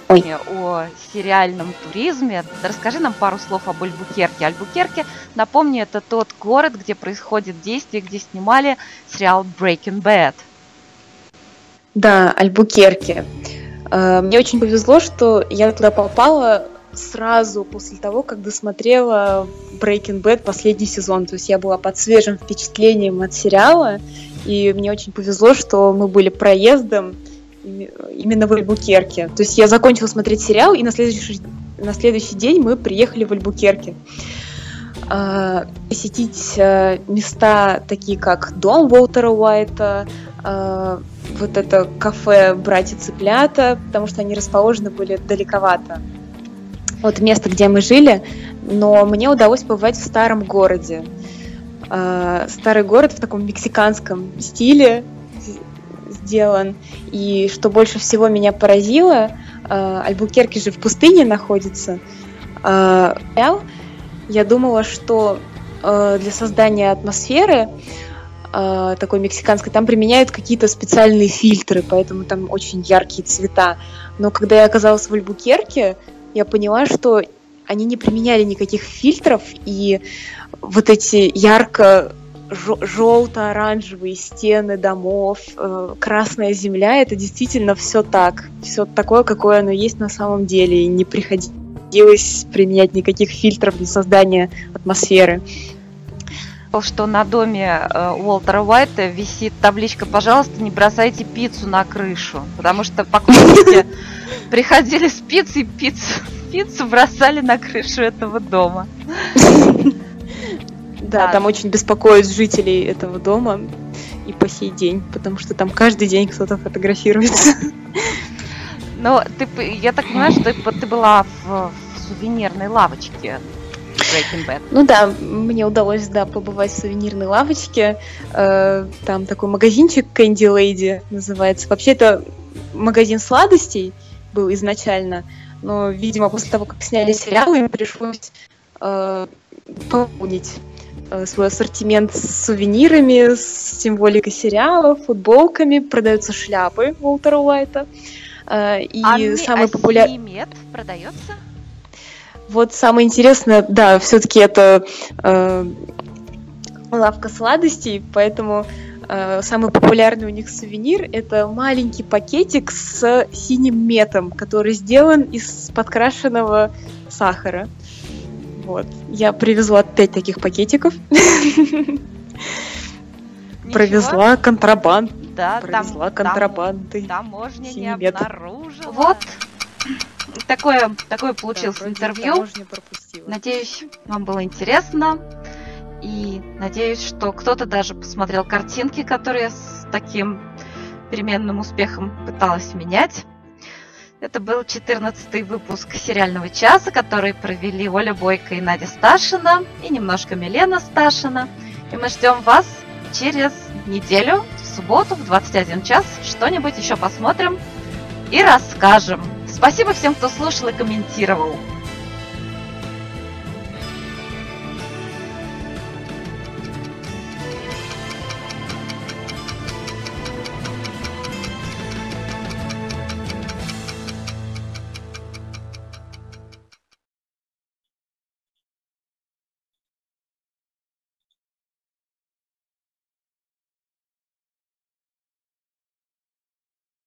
Сегодня о сериальном туризме. Расскажи нам пару слов об Альбукерке. Альбукерке, напомню, это тот город, где происходит действие, где снимали сериал Breaking Bad. Да, Альбукерке. Э, Мне очень повезло, что я туда попала сразу после того, как досмотрела Breaking Bad последний сезон. То есть я была под свежим впечатлением от сериала, и мне очень повезло, что мы были проездом именно в Альбукерке. То есть я закончила смотреть сериал, и на следующий, на следующий день мы приехали в Альбукерке. А, Посетить э, места такие, как дом Уолтера Уайта, а, вот это кафе «Братья Цыплята», потому что они расположены были далековато от места, где мы жили, но мне удалось побывать в старом городе. А, Старый город в таком мексиканском стиле сделан. И что больше всего меня поразило, а, Альбукерки же в пустыне находится. а, Я думала, что а, для создания атмосферы такой мексиканской, там применяют какие-то специальные фильтры, поэтому там очень яркие цвета. Но когда я оказалась в Альбукерке, я поняла, что они не применяли никаких фильтров, и вот эти ярко желто-оранжевые стены домов, э, красная земля, это действительно все так. Все такое, какое оно есть на самом деле. И не приходилось применять никаких фильтров для создания атмосферы. что на доме э, Уолтера Уайта висит табличка «Пожалуйста, не бросайте пиццу на крышу», потому что поклонники приходили с пиццей, пиццу, пиццу бросали на крышу этого дома. Да, Да. там очень беспокоят жителей этого дома и по сей день, потому что там каждый день кто-то фотографируется. Но ты, п- я так понимаю, что ты, ты была в, в сувенирной лавочке Breaking Bad. Ну да, мне удалось, да, побывать в сувенирной лавочке. Э, Там такой магазинчик Candy Lady называется. Вообще это магазин сладостей был изначально, но, видимо, после того, как сняли сериал, им пришлось э, пополнить свой ассортимент с сувенирами, с символикой сериала, футболками, продаются шляпы Уолтера Уайта. Э, И а ми- самый популярный... Симед продается? Вот самое интересное, да, все-таки это э, лавка сладостей, поэтому э, самый популярный у них сувенир это маленький пакетик с синим метом, который сделан из подкрашенного сахара. Вот. Я привезла пять таких пакетиков. Провезла контрабанд. Да, Провезла там контрабандой. таможня не обнаружила. Вот. Такое, такое получилось интервью. Надеюсь, вам было интересно. И надеюсь, что кто-то даже посмотрел картинки, которые с таким переменным успехом пыталась менять. Это был 14 выпуск сериального часа, который провели Оля Бойко и Надя Сташина, и немножко Милена Сташина. И мы ждем вас через неделю, в субботу, в 21 час. Что-нибудь еще посмотрим и расскажем. Спасибо всем, кто слушал и комментировал.